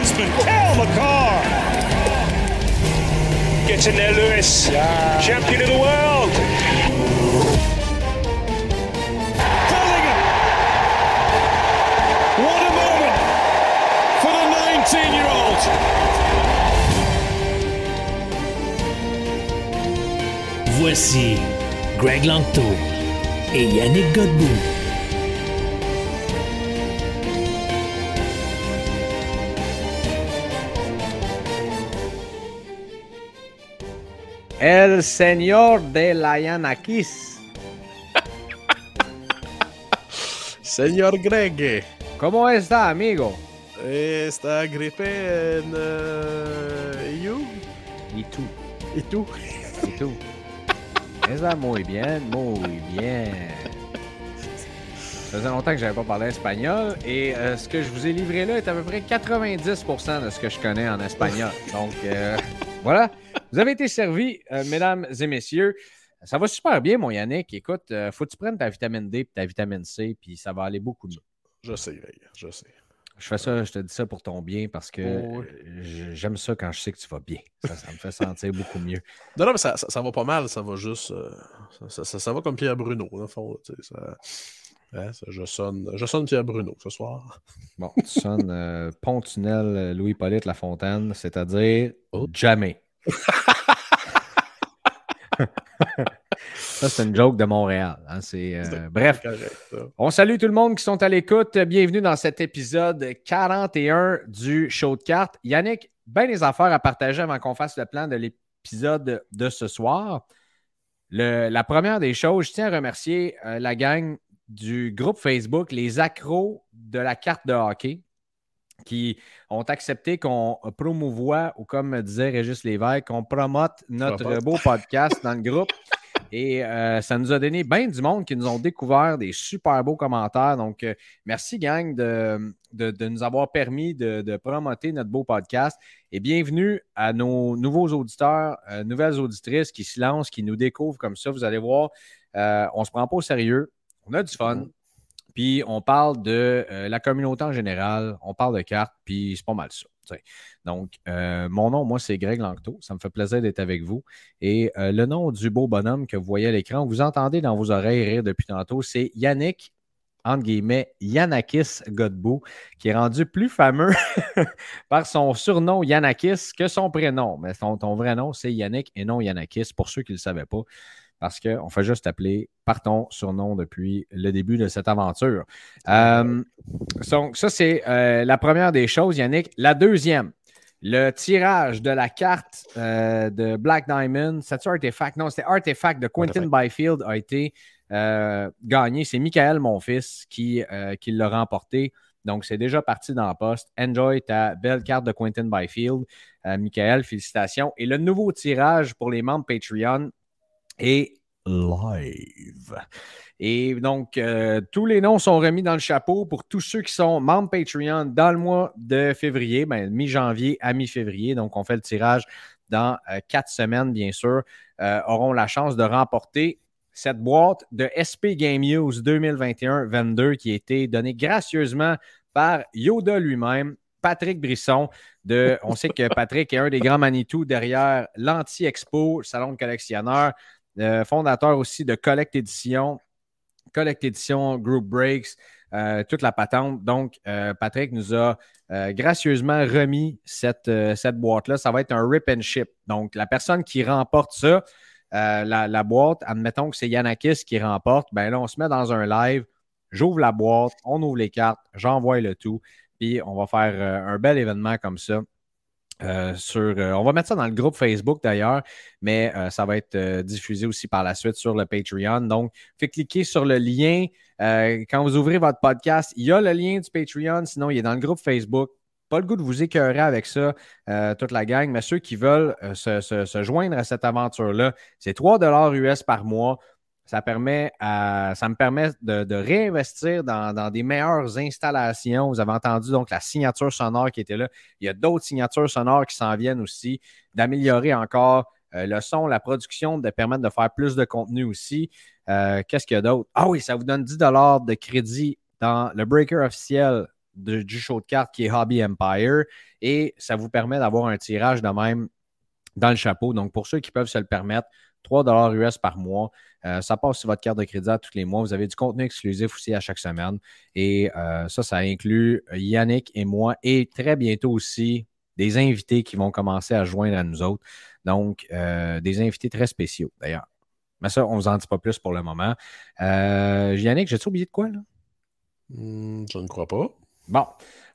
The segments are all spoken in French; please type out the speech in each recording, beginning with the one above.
by defenseman, Cal McCarr. Gets in there, Lewis. Yeah. Champion of the world. Bellingham. What a moment for the 19-year-old. Voici Greg Langto et Yannick Godbout. El Señor de la Yanakis. Señor Greg, ¿Cómo está, amigo? está gripe en eh, you? ¿Y tú? ¿Y tú? ¿Y tú? Está muy bien, muy bien. Ça faisait longtemps que j'avais pas parlé espagnol et euh, ce que je vous ai livré là est à peu près 90% de ce que je connais en espagnol. Donc euh, voilà, vous avez été servi, euh, mesdames et messieurs. Ça va super bien, mon Yannick. Écoute, euh, faut que tu prennes ta vitamine D et ta vitamine C, puis ça va aller beaucoup mieux. Je sais, je sais. Je fais ça, je te dis ça pour ton bien parce que Oh, oui. j'aime ça quand je sais que tu vas bien. Ça, ça me fait sentir beaucoup mieux. Non, non, mais ça, ça, ça va pas mal, ça va juste. euh, ça, va comme Pierre Bruno, dans le fond. ça- hein, ça- je, sonne, je sonne Pierre Bruno ce soir. Bon, tu sonnes euh, Pont-Tunnel euh, Louis-Polyte Lafontaine, c'est-à-dire Oh. jamais. ça, c'est une joke de Montréal. hein, c'est, euh, bref, correct, on salue tout le monde qui sont à l'écoute. Bienvenue dans cet épisode 41 du show de cartes. Yannick, bien des affaires à partager avant qu'on fasse le plan de l'épisode de ce soir. Le- la première des choses, je tiens à remercier euh, la gang du groupe Facebook, les accros de la carte de hockey, qui ont accepté qu'on promouvoie, ou comme disait Régis Lévesque, qu'on promote notre beau podcast dans le groupe. Et euh, ça nous a donné bien du monde qui nous ont découvert des super beaux commentaires. Donc, euh, merci, gang, de, de- de nous avoir permis de, de promoter notre beau podcast. Et bienvenue à nos nouveaux auditeurs, euh, nouvelles auditrices qui se lancent, qui nous découvrent comme ça. Vous allez voir, on se prend pas au sérieux. On a du fun. Puis on parle de euh, la communauté en général, on parle de cartes, puis c'est pas mal ça. Donc, euh, mon nom, moi, c'est Greg Langto. Ça me fait plaisir d'être avec vous. Et euh, le nom du beau bonhomme que vous voyez à l'écran, vous entendez dans vos oreilles rire depuis tantôt, c'est Yannick, entre guillemets, Yanakis Godbout, qui est rendu plus fameux par son surnom Yanakis que son prénom. Mais son, ton vrai nom, c'est Yannick et non Yanakis, pour ceux qui ne le savaient pas parce qu'on fait juste t'appeler par ton surnom depuis le début de cette aventure. Euh, donc, ça, c'est euh, la première des choses, Yannick. La deuxième, le tirage de la carte euh, de Black Diamond, c'est-tu Artefact? Non, c'était Artefact de Quentin Byfield a été gagné. C'est Michael, mon fils, qui, qui l'a remporté. Donc, c'est déjà parti dans le poste. Enjoy ta belle carte de Quentin Byfield. Euh, Michael, félicitations. Et le nouveau tirage pour les membres Patreon est live. Et donc, euh, tous les noms sont remis dans le chapeau pour tous ceux qui sont membres Patreon dans le mois de février, ben, mi-janvier à mi-février. Donc, on fait le tirage dans euh, quatre semaines, bien sûr, euh, auront la chance de remporter cette boîte de SP Game News 2021-22 qui a été donnée gracieusement par Yoda lui-même, Patrick Brisson. De, on sait que Patrick est un des grands Manitou derrière l'Anti-Expo, salon de collectionneurs, euh, fondateur aussi de Collect Edition, Collect Edition, Group Breaks, euh, toute la patente. Donc, euh, Patrick nous a gracieusement remis cette, cette boîte-là. Ça va être un rip and ship. Donc, la personne qui remporte ça, la, la boîte, admettons que c'est Yanakis qui remporte, ben là, on se met dans un live, j'ouvre la boîte, on ouvre les cartes, j'envoie le tout, puis on va faire un bel événement comme ça. Euh, euh, on va mettre ça dans le groupe Facebook d'ailleurs, mais euh, ça va être diffusé aussi par la suite sur le Patreon. Donc, faites cliquer sur le lien. Quand vous ouvrez votre podcast, il y a le lien du Patreon, sinon il est dans le groupe Facebook. Pas le goût de vous écœurer avec ça, toute la gang, mais ceux qui veulent se joindre à cette aventure-là, c'est 3 US par mois. Ça, permet ça me permet de, réinvestir dans, des meilleures installations. Vous avez entendu donc la signature sonore qui était là. Il y a d'autres signatures sonores qui s'en viennent aussi, d'améliorer encore euh, le son, la production, de permettre de faire plus de contenu aussi. Euh, Qu'est-ce qu'il y a d'autre? Ah oui, ça vous donne 10 de crédit dans le breaker officiel du show de cartes qui est Hobby Empire et ça vous permet d'avoir un tirage de même dans le chapeau. Donc, pour ceux qui peuvent se le permettre, 3 US par mois. Euh, ça passe sur votre carte de crédit à tous les mois. Vous avez du contenu exclusif aussi à chaque semaine. Et euh, ça, ça inclut Yannick et moi et très bientôt aussi des invités qui vont commencer à joindre à nous autres. Donc, euh, des invités très spéciaux d'ailleurs. Mais ça, on ne vous en dit pas plus pour le moment. Euh, Yannick, j'ai-tu oublié de quoi là? Hmm, je ne crois pas. Bon.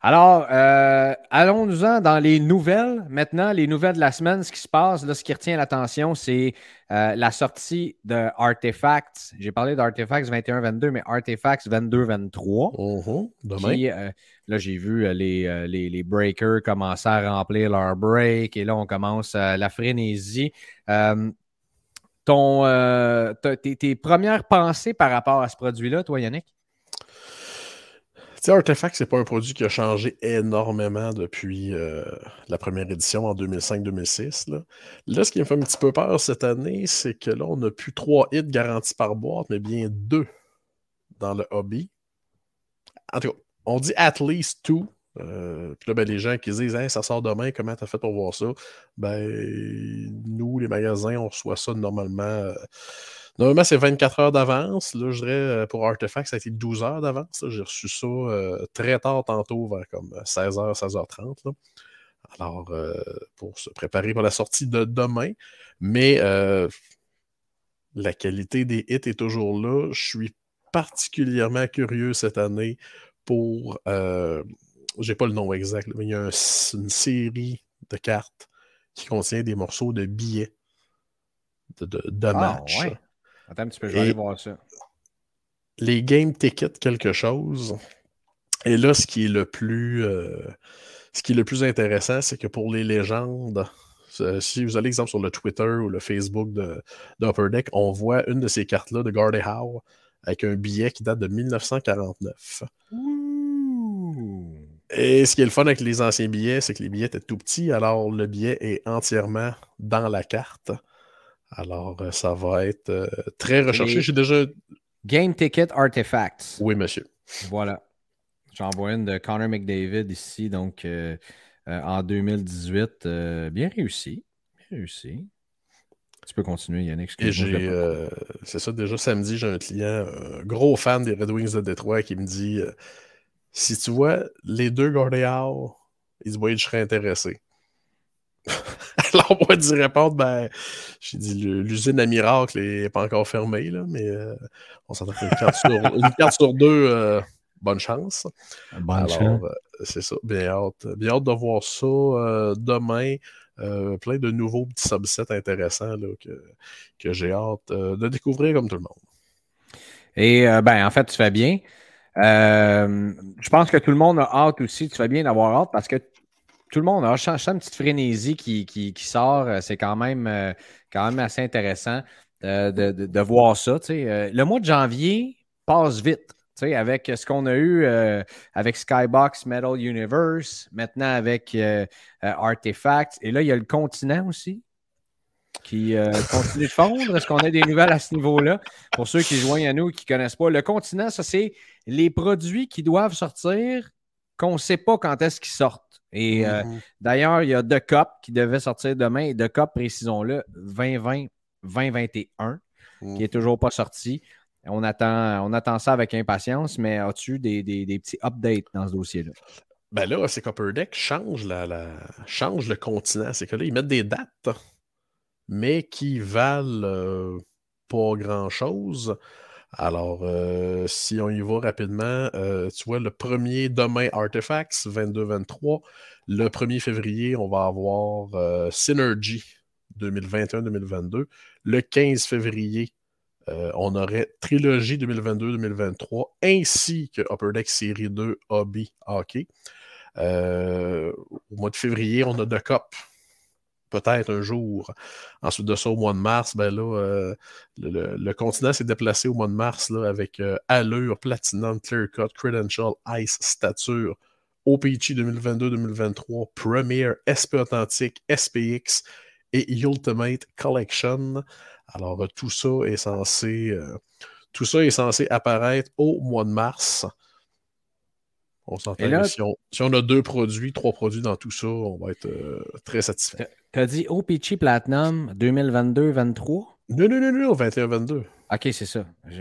Alors, euh, allons-nous-en dans les nouvelles. Maintenant, les nouvelles de la semaine, ce qui se passe, là, ce qui retient l'attention, c'est euh, la sortie de Artifacts. J'ai parlé d'Artifacts 21-22, mais Artifacts 22-23. Mhm, Demain. Puis, euh, là, j'ai vu euh, les, les, les breakers commencer à remplir leur break et là, on commence la frénésie. Ton, tes, tes premières pensées par rapport à ce produit-là, toi, Yannick? Sais, Artefact, c'est pas un produit qui a changé énormément depuis euh, la première édition en 2005-2006. Là. Là, ce qui me fait un petit peu peur cette année, c'est que là, on n'a plus trois hits garantis par boîte, mais bien deux dans le hobby. En tout cas, on dit at least two. Euh, puis là, ben, les gens qui disent Hein, ça sort demain, comment t'as fait pour voir ça? Ben, nous, les magasins, on reçoit ça normalement. euh, Normalement, c'est 24 heures d'avance. Là, je dirais, euh, pour Artefact, ça a été 12 heures d'avance. J'ai reçu ça euh, très tard tantôt, vers comme 16h, 16h30. là. Alors, euh, pour se préparer pour la sortie de demain. Mais euh, la qualité des hits est toujours là. Je suis particulièrement curieux cette année pour. Euh, J'ai pas le nom exact, mais il y a un- une série de cartes qui contient des morceaux de billets de, de, de match. Ah, ouais. Attends un petit peu, je vais Et- aller voir ça. les game tickets quelque chose. Et là, ce qui est le plus, euh, ce qui est le plus intéressant, c'est que pour les légendes, euh, si vous allez, exemple, sur le Twitter ou le Facebook de, de Upper Deck, on voit une de ces cartes-là de Gardey Howe avec un billet qui date de 1949. Et ce qui est le fun avec les anciens billets, c'est que les billets étaient tout petits, alors le billet est entièrement dans la carte. Alors, euh, ça va être euh, très recherché. J'ai déjà. Game Ticket Artifacts. Oui, monsieur. Voilà. J'en vois une de Connor McDavid ici, donc euh, euh, en 2018. euh, bien réussi. Bien réussi. Tu peux continuer, Yannick. C'est ça, déjà samedi, j'ai un client, un gros fan des Red Wings de Détroit, qui me dit Si tu vois les deux Gordéal, il dit Oui, je serais intéressé. Alors, moi, d'y répondre, ben, j'ai dit L'usine à Miracle n'est pas encore fermée, là, mais euh, on s'entend qu'une carte carte sur deux, euh, bonne chance. Bonne Alors, chance. euh, c'est ça. Bien hâte, bien hâte de voir ça demain. Plein de nouveaux petits subsets intéressants là, que, que j'ai hâte de découvrir comme tout le monde. Et ben, en fait, tu fais bien. Je pense que tout le monde a hâte aussi. Tu fais bien d'avoir hâte parce que tout le monde a je sens- je sens une petite frénésie qui, sort. Euh, C'est quand même, euh, quand même assez intéressant euh, de, voir ça. le mois de janvier passe vite. avec ce qu'on a eu avec Skybox Metal Universe, maintenant avec euh, Artifacts, et là, il y a le continent aussi qui continue de fondre. Est-ce qu'on a des nouvelles à ce niveau-là? Pour ceux qui joignent à nous et qui ne connaissent pas, le continent, ça, c'est les produits qui doivent sortir qu'on ne sait pas quand est-ce qu'ils sortent. Et euh, Mhm. d'ailleurs, il y a The Cup qui devait sortir demain, et The Cup, précisons-le, 2020-2021, qui n'est toujours pas sorti. On attend, on attend ça avec impatience, mais as-tu des, des- des petits updates dans ce dossier-là? Ben là, c'est qu'Upper Deck change, la, la- change le continent. C'est que là, ils mettent des dates, mais qui valent euh, pas grand-chose. Alors, euh, si on y va rapidement, euh, tu vois, le premier demain Artifacts, 22-23. Le 1er février, on va avoir euh, Synergy 2021-2022. Le 15 février, on aurait Trilogie 2022-2023, ainsi que Upper Deck Série 2 Hobby Hockey. Au mois de février, on a The Cup. Peut-être un jour. Ensuite de ça, au mois de mars, ben là, euh, le, continent s'est déplacé au mois de mars là, avec euh, Allure, Platinum, Clear Cut, Credential, Ice, Stature, OPG 2022-2023, Premier, SP Authentique, SPX et Ultimate Collection. Alors, euh, tout ça est censé. tout ça est censé apparaître au mois de mars. On s'entend. Là- Si, on, si on a deux produits, trois produits dans tout ça, on va être euh, très satisfait. T'as dit OPC Platinum 2022-23? Non, non, non, non, 21-22. Ok, c'est ça. Je,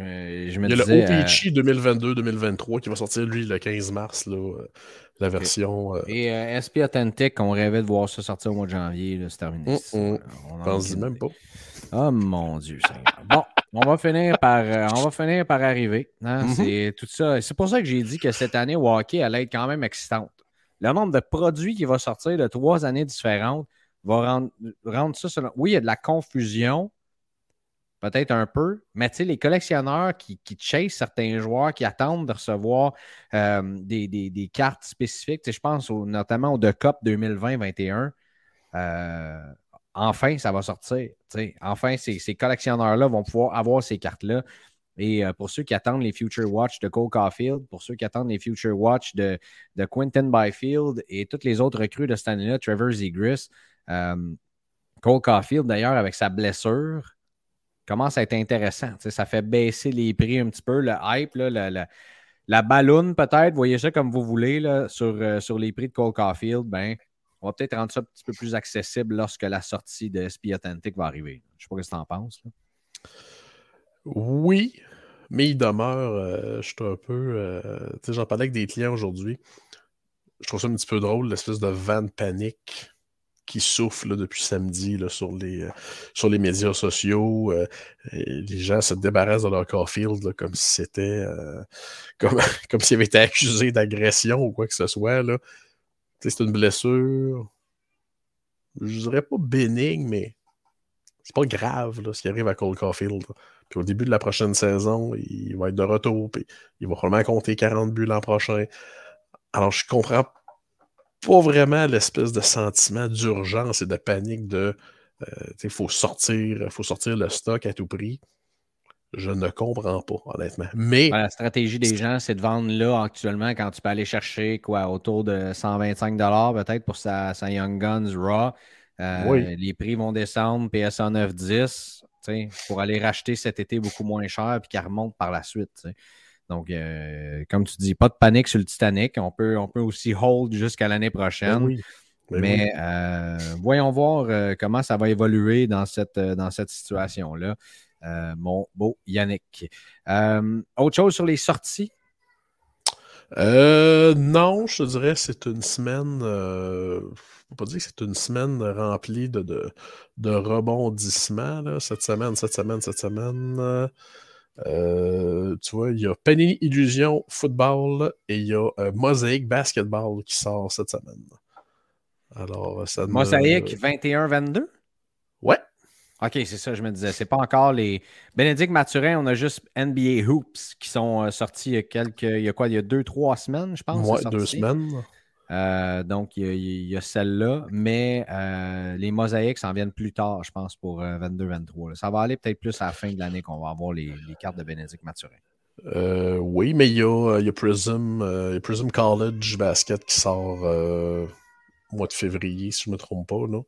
je me Il y a disais, le euh, OPC 2022-2023 qui va sortir, lui, le 15 mars, là, euh, la version. euh, Et euh, SP Authentic, on rêvait de voir ça sortir au mois de janvier. C'est terminé. Mm, mm. On en pense même pas. Oh mon Dieu. Seigneur. Bon, on va finir par, euh, on va finir par arriver. hein. Mhm. C'est tout ça. C'est pour ça que j'ai dit que cette année, hockey allait être quand même excitante. Le nombre de produits qui va sortir de trois années différentes va rendre, rendre ça. selon- Oui, il y a de la confusion, peut-être un peu, mais tu sais, les collectionneurs qui, qui chasent certains joueurs, qui attendent de recevoir euh, des, des- des cartes spécifiques, je pense au- notamment au The Cup 2020-21. euh, enfin, ça va sortir. Enfin, ces, collectionneurs-là vont pouvoir avoir ces cartes-là. Et euh, pour ceux qui attendent les Future Watch de Cole Caulfield, pour ceux qui attendent les Future Watch de, de Quentin Byfield et toutes les autres recrues de cette année-là, Trevor Zegris, euh, Cole Caulfield, d'ailleurs, avec sa blessure, commence à être intéressant. Ça fait baisser les prix un petit peu, le hype, là, la, la, la balloune peut-être, voyez ça comme vous voulez euh, sur les prix de Cole Caulfield, ben, on va peut-être rendre ça un petit peu plus accessible lorsque la sortie de SP Authentic va arriver. Je sais pas ce que tu en penses. Oui, mais il demeure. euh, je suis un peu. euh, j'en parlais avec des clients aujourd'hui. Je trouve ça un petit peu drôle, l'espèce de vent de panique qui souffle depuis samedi sur, les, euh, sur les médias sociaux. les gens se débarrassent de leur Caulfield là, comme si c'était. comme, avaient été accusés d'agression ou quoi que ce soit. C'est une blessure. Je dirais pas bénigne, mais c'est pas grave là, ce qui arrive à Cole Caulfield. Puis au début de la prochaine saison, il va être de retour. Puis il va probablement compter 40 buts l'an prochain. Alors, je comprends pas vraiment l'espèce de sentiment d'urgence et de panique de il faut sortir, faut sortir le stock à tout prix. Je ne comprends pas, honnêtement. Mais la stratégie des gens, c'est de vendre là actuellement quand tu peux aller chercher quoi autour de 125 peut-être pour sa, sa Young Guns Raw. Euh, Oui. Les prix vont descendre, PSA 9-10, tu sais, pour aller racheter cet été beaucoup moins cher puis qu'elle remonte par la suite. Donc, euh, comme tu dis, pas de panique sur le Titanic. On peut, on peut aussi hold jusqu'à l'année ben prochaine. oui. Ben oui. Mais euh, voyons voir comment ça va évoluer dans cette, dans cette situation-là. Euh, mon beau Yannick. Euh, autre chose sur les sorties? Euh, non, je te dirais c'est une semaine. Euh, faut pas dire que c'est une semaine remplie de, de, de rebondissements. là, cette semaine, cette semaine, cette semaine. Euh, tu vois, il y a Penny Illusion Football et il y a euh, Mosaic Basketball qui sort cette semaine. Alors, ça Mosaïque 21-22? Ouais. OK, c'est ça, je me disais. C'est pas encore les. Bénédicte Mathurin, on a juste NBA Hoops qui sont euh, sortis il y a quelques. Il y a quoi Il y a deux, trois semaines, je pense. Ouais, deux semaines. Euh, donc, il y a, celle-là, mais euh, les mosaïques s'en viennent plus tard, je pense, pour euh, 22-23. là. Ça va aller peut-être plus à la fin de l'année qu'on va avoir les, les cartes de Bénédicte Mathurin. Oui, mais il y a, il y a Prism, il y a Prism College Basket qui sort au mois de février, si je ne me trompe pas. Là.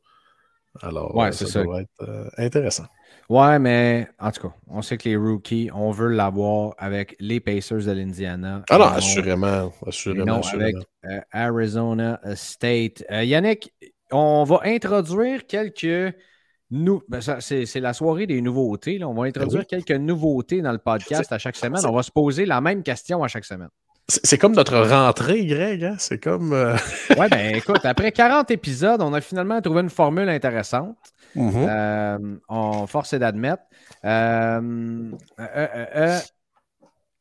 Alors, Ouais, ça, ça. doit être euh, intéressant. Ouais, mais en tout cas, on sait que les rookies, on veut l'avoir avec les Pacers de l'Indiana. Ah non, assurément. assurément, non assurément. avec euh, Arizona State. Euh, Yannick, on va introduire quelques. Nou... ben, c'est, c'est la soirée des nouveautés. là. On va introduire Ben oui. quelques nouveautés dans le podcast à chaque semaine. On va se poser la même question à chaque semaine. C'est comme notre rentrée, Greg. hein, C'est comme. euh, Ouais, ben écoute, après 40 épisodes, on a finalement trouvé une formule intéressante. mhm. Euh, on force est d'admettre. Euh, euh,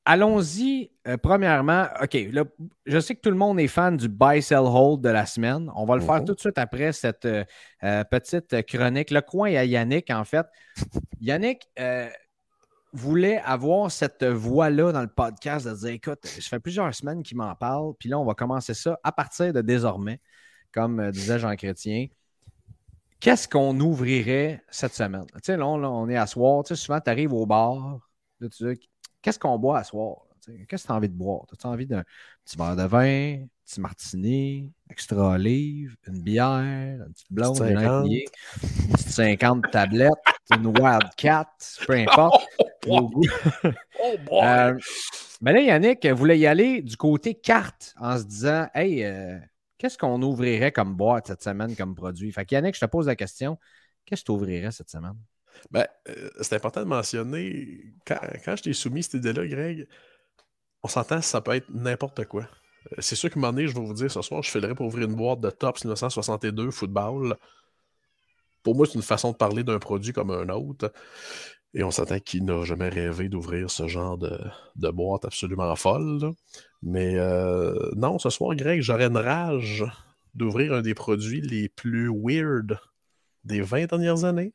Allons-y. premièrement, OK, là, je sais que tout le monde est fan du buy, sell, hold de la semaine. On va le faire Mhm. tout de suite après cette petite chronique. Le coin à Yannick, en fait. Yannick voulait avoir cette voix-là dans le podcast de dire écoute, ça fait plusieurs semaines qu'il m'en parle, puis là, on va commencer ça à partir de désormais, comme euh, disait Jean Chrétien qu'est-ce qu'on ouvrirait cette semaine? Tu sais, là, on, là, on est à soir. Tu sais, souvent, tu arrives au bar. Là, tu dis, qu'est-ce qu'on boit à soir? Tu sais, Qu'est-ce que tu as envie de boire? As-tu envie d'un petit verre de vin, un petit martini, extra olive, une bière, une petite blonde, Petite une 50. IPA, une petite 50 tablettes, une Wildcat, peu importe. Oh boy! Euh, mais là, Yannick voulait y aller du côté carte en se disant Hey, euh, qu'est-ce qu'on ouvrirait comme boîte cette semaine comme produit? Fait que Yannick, je te pose la question qu'est-ce que tu ouvrirais cette semaine? Ben, euh, c'est important de mentionner, quand, quand je t'ai soumis cette idée-là, Greg, on s'entend ça peut être n'importe quoi. C'est sûr qu'à un moment donné, je vais vous dire ce soir, je filerais pour ouvrir une boîte de Tops 1962 football. Pour moi, c'est une façon de parler d'un produit comme un autre. Et on s'entend qu'il n'a jamais rêvé d'ouvrir ce genre de, boîte absolument folle. Mais euh, non, ce soir, Greg, j'aurais une rage d'ouvrir un des produits les plus weird des 20 dernières années.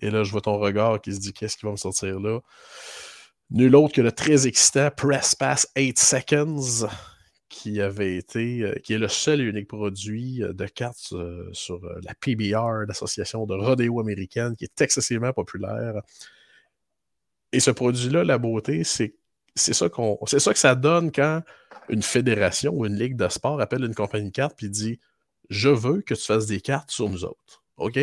Et là, je vois ton regard qui se dit qu'est-ce qui va me sortir là? Nul autre que le très excitant Press Pass 8 Seconds, qui avait été, euh, qui est le seul et unique produit euh, de cartes euh, sur la PBR, l'association de rodéo américaine, qui est excessivement populaire. Et ce produit-là, la beauté, c'est ça c'est ça que ça donne quand une fédération ou une ligue de sport appelle une compagnie de cartes et dit Je veux que tu fasses des cartes sur nous autres. OK?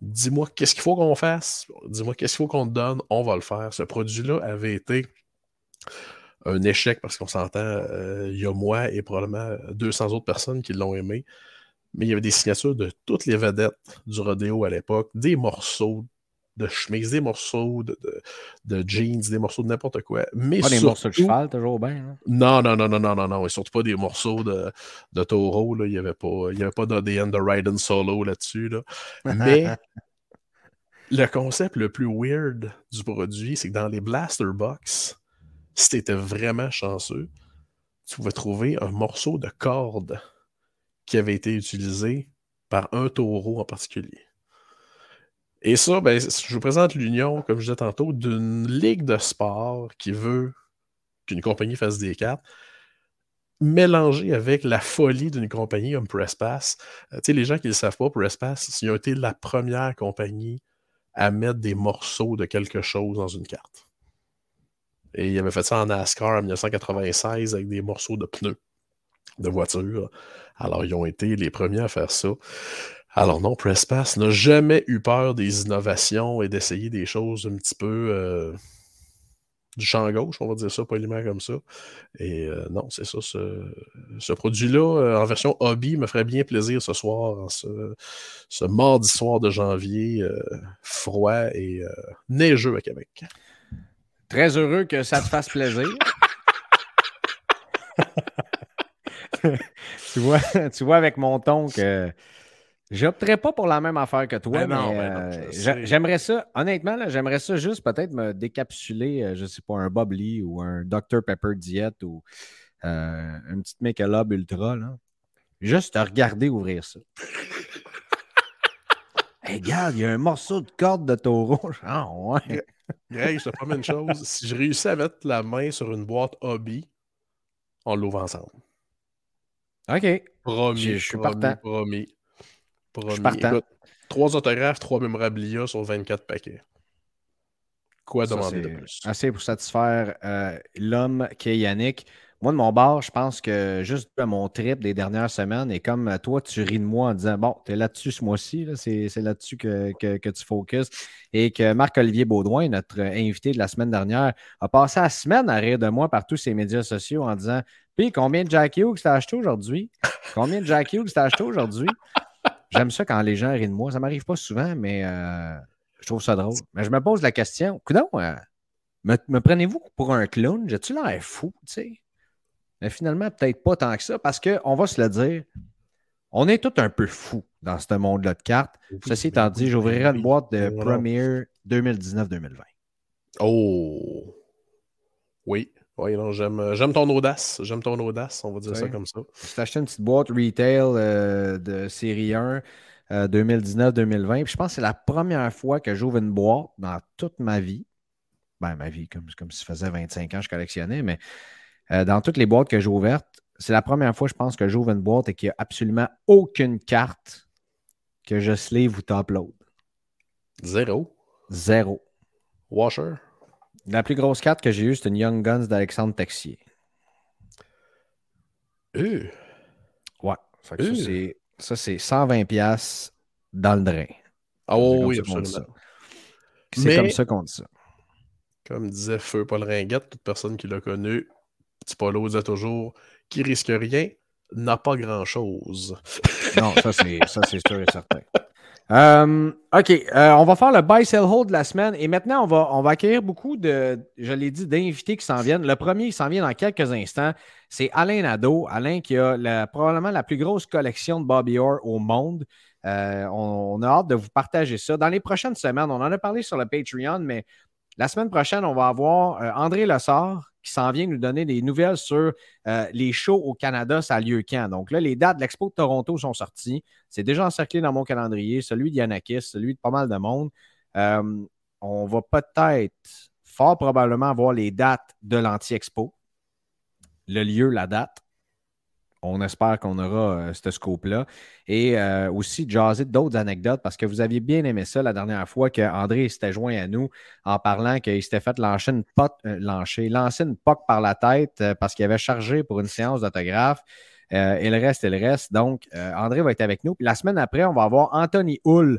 Dis-moi qu'est-ce qu'il faut qu'on fasse? Dis-moi qu'est-ce qu'il faut qu'on te donne? On va le faire. Ce produit-là avait été un échec parce qu'on s'entend, euh, il y a moi et probablement 200 autres personnes qui l'ont aimé. Mais il y avait des signatures de toutes les vedettes du rodéo à l'époque, des morceaux de chemise, des morceaux de, de- de jeans, des morceaux de n'importe quoi. Mais Pas des surtout- morceaux de cheval, toujours bien. hein? non, non, non, non, non, non, non. Et surtout pas des morceaux de, de taureau. Là. Il n'y avait pas, il y avait pas d'ADN de Raiden Solo là-dessus. Là. Mais le concept le plus weird du produit, c'est que dans les Blaster Box, si tu étais vraiment chanceux, tu pouvais trouver un morceau de corde qui avait été utilisé par un taureau en particulier. Et ça, ben, je vous présente l'union, comme je disais tantôt, d'une ligue de sport qui veut qu'une compagnie fasse des cartes, mélangée avec la folie d'une compagnie comme PressPass. Euh, tu sais, les gens qui ne le savent pas, PressPass, ils ont été la première compagnie à mettre des morceaux de quelque chose dans une carte. Et ils avaient fait ça en NASCAR en 1996 avec des morceaux de pneus de voiture. Alors, ils ont été les premiers à faire ça. Alors non, PressPass n'a jamais eu peur des innovations et d'essayer des choses un petit peu euh, du champ gauche, on va dire ça poliment comme ça. Et euh, non, c'est ça, ce, produit-là, euh, en version hobby, me ferait bien plaisir ce soir, ce, mardi soir de janvier, froid et neigeux à Québec. Très heureux que ça te fasse plaisir. tu, vois, tu vois avec mon ton que j'opterais pas pour la même affaire que toi, Ben non, mais ben non, euh, j'aimerais ça, honnêtement, là, j'aimerais ça juste peut-être me décapsuler, euh, je sais pas, un Bob Lee ou un Dr Pepper Diet ou euh, une petite Michelob Ultra, là. Juste te regarder ouvrir ça. hey, regarde, il y a un morceau de corde de taureau. Ah ouais. Greg, je te promets une chose, si je réussis à mettre la main sur une boîte hobby, on l'ouvre ensemble. OK. Promis, Je- je suis promis, partant. promis, promis. suis partant. Écoute, trois autographes, trois mémorabilia sur 24 paquets. Quoi Ça, demander de plus? Assez pour satisfaire euh, l'homme qui est Yannick. Moi, de mon bord, je pense que juste à mon trip des dernières semaines, et comme euh, toi, tu ris de moi en disant Bon, tu es là-dessus ce mois-ci, c'est là-dessus que tu focuses. Et que Marc-Olivier Baudouin, notre euh, invité de la semaine dernière, a passé la semaine à rire de moi par tous ses médias sociaux en disant Puis, combien de Jack Hughes t'as acheté aujourd'hui? Combien de Jack Hughes t'as acheté aujourd'hui? J'aime ça quand les gens rient de moi. Ça m'arrive pas souvent, mais euh, je trouve ça drôle. Mais je me pose la question Coudon, euh, me, me prenez-vous pour un clown? J'ai-tu l'air fou, tu sais? Mais finalement, peut-être pas tant que ça, parce qu'on va se le dire, on est tous un peu fous dans ce monde-là de cartes. Ceci étant dit, j'ouvrirai une boîte de Ben voilà. Premier 2019-2020. Oh! Oui. Oui, non, j'aime, euh, j'aime ton audace. J'aime ton audace, on va dire ça comme ça. J'ai acheté une petite boîte retail euh, de série 1 euh, 2019-2020. Puis je pense que c'est la première fois que j'ouvre une boîte dans toute ma vie. Ben, ma vie, comme, comme si ça faisait 25 ans que je collectionnais, mais euh, dans toutes les boîtes que j'ai ouvertes, c'est la première fois, je pense, que j'ouvre une boîte et qu'il n'y a absolument aucune carte que je sleeve ou t'upload. Zéro? Zéro. Washer? La plus grosse carte que j'ai eue, c'est une Young Guns d'Alexandre Texier. Euh, Ouais. Fait que ça, Euh. c'est- ça, c'est 120$ piastres dans le drain. Ah C'est oui, absolument. C'est comme ça qu'on dit ça. Comme disait Feu Paul Ringuette, toute personne qui l'a connu, petit Paulo disait toujours qui risque rien n'a pas grand-chose. Non, ça c'est sûr et certain. Euh, OK, euh, on va faire le buy sell hold de la semaine et maintenant on va, on beaucoup de, je l'ai dit, d'invités qui s'en viennent. Le premier qui s'en vient dans quelques instants, c'est Alain Nadeau. Alain qui a probablement la plus grosse collection de Bobby Orr au monde. Euh, on, on a hâte de vous partager ça. Dans les prochaines semaines, on en a parlé sur le Patreon, mais la semaine prochaine, on va avoir euh, André Lessard qui s'en vient nous donner des nouvelles sur euh, les shows au Canada, ça a lieu quand? Donc là, les dates de l'Expo de Toronto sont sorties. C'est déjà encerclé dans mon calendrier, celui d'Yanakis, celui de pas mal de monde. Euh, on va peut-être, fort probablement, avoir les dates de l'Anti-Expo. Le lieu, la date. On espère qu'on aura euh, ce scope-là. Et euh, aussi jaser d'autres anecdotes parce que vous aviez bien aimé ça la dernière fois qu'André s'était joint à nous en parlant qu'il s'était fait lancer une, pote, euh, lancer, une poque par la tête parce qu'il avait chargé pour une séance d'autographe. Et le reste, et le reste. Donc, André va être avec nous. La semaine après, on va avoir Anthony Hull,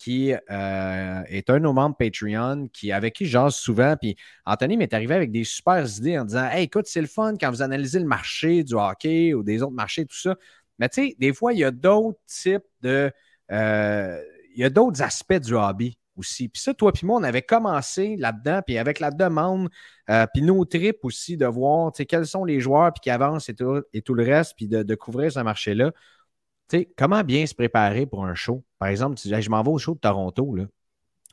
qui euh, est un de nos membres Patreon, qui, avec qui je jase souvent. Puis Anthony m'est arrivé avec des super idées en disant Hey, écoute, c'est le fun quand vous analysez le marché du hockey ou des autres marchés, tout ça. Mais tu sais, des fois, il y a d'autres types de. euh, il y a d'autres aspects du hobby aussi. Puis ça, toi puis moi, on avait commencé là-dedans, puis avec la demande, euh, puis nos trips aussi de voir quels sont les joueurs puis qui avancent et tout, et tout le reste, puis de, de couvrir ce marché-là. Sais, comment bien se préparer pour un show? Par exemple, tu dis, Hey, je m'en vais au show de Toronto. Là.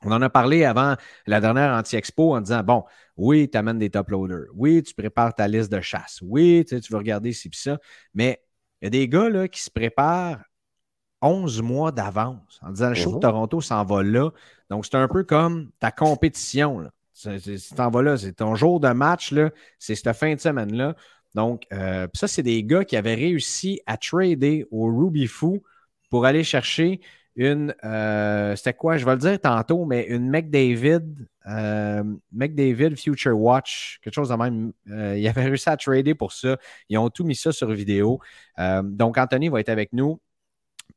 On en a parlé avant la dernière anti-expo en disant bon, oui, tu amènes des top loaders. Oui, tu prépares ta liste de chasse. Oui, tu, sais, tu veux regarder ci puis ça. Mais il y a des gars là, qui se préparent 11 mois d'avance en disant le show de Mhm. Toronto s'en va là. Donc, c'est un peu comme ta compétition. Là. T'en vas là, c'est ton jour de match, c'est cette fin de semaine-là. Donc, euh, ça, c'est des gars qui avaient réussi à trader au Ruby Foo pour aller chercher une. euh, c'était quoi? Je vais le dire tantôt, mais une McDavid, euh, McDavid Future Watch, quelque chose de même. Ils avaient réussi à trader pour ça. Ils ont tout mis ça sur vidéo. Donc, Anthony va être avec nous.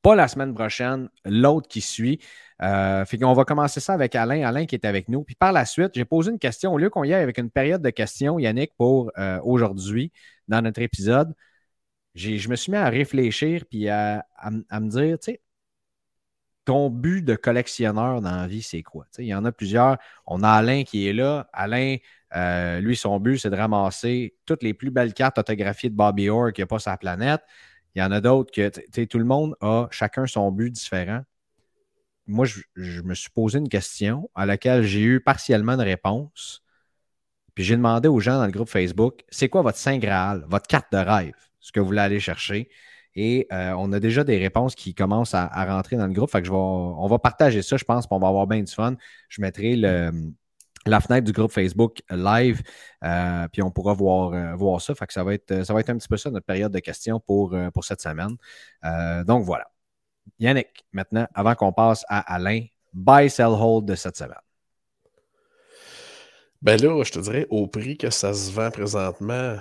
Pas la semaine prochaine, l'autre qui suit. Euh, fait qu'on va commencer ça avec Alain. Alain qui est avec nous. Puis par la suite, j'ai posé une question. Au lieu qu'on y aille avec une période de questions, Yannick, pour euh, aujourd'hui, dans notre épisode, je me suis mis à réfléchir puis à, à me dire, tu sais, ton but de collectionneur dans la vie, c'est quoi? Il y en a plusieurs. On a Alain qui est là. Alain, euh, lui, son but, c'est de ramasser toutes les plus belles cartes autographiées de Bobby Orr qu'il n'y a pas la planète. Il y en a d'autres que, tout le monde a chacun son but différent. Moi, je, me suis posé une question à laquelle j'ai eu partiellement une réponse. Puis j'ai demandé aux gens dans le groupe Facebook, c'est quoi votre Saint Graal, votre carte de rêve, ce que vous voulez aller chercher? Et euh, on a déjà des réponses qui commencent à, rentrer dans le groupe. Fait que je vais, on va partager ça, je pense, puis on va avoir bien du fun. Je mettrai la fenêtre du groupe Facebook live, euh, puis on pourra voir, euh, voir ça. Fait que ça va, être, ça va être un petit peu ça, notre période de questions pour, pour cette semaine. Donc voilà. Yannick, maintenant, avant qu'on passe à Alain, buy, sell, hold de cette semaine. Ben là, je te dirais, au prix que ça se vend présentement,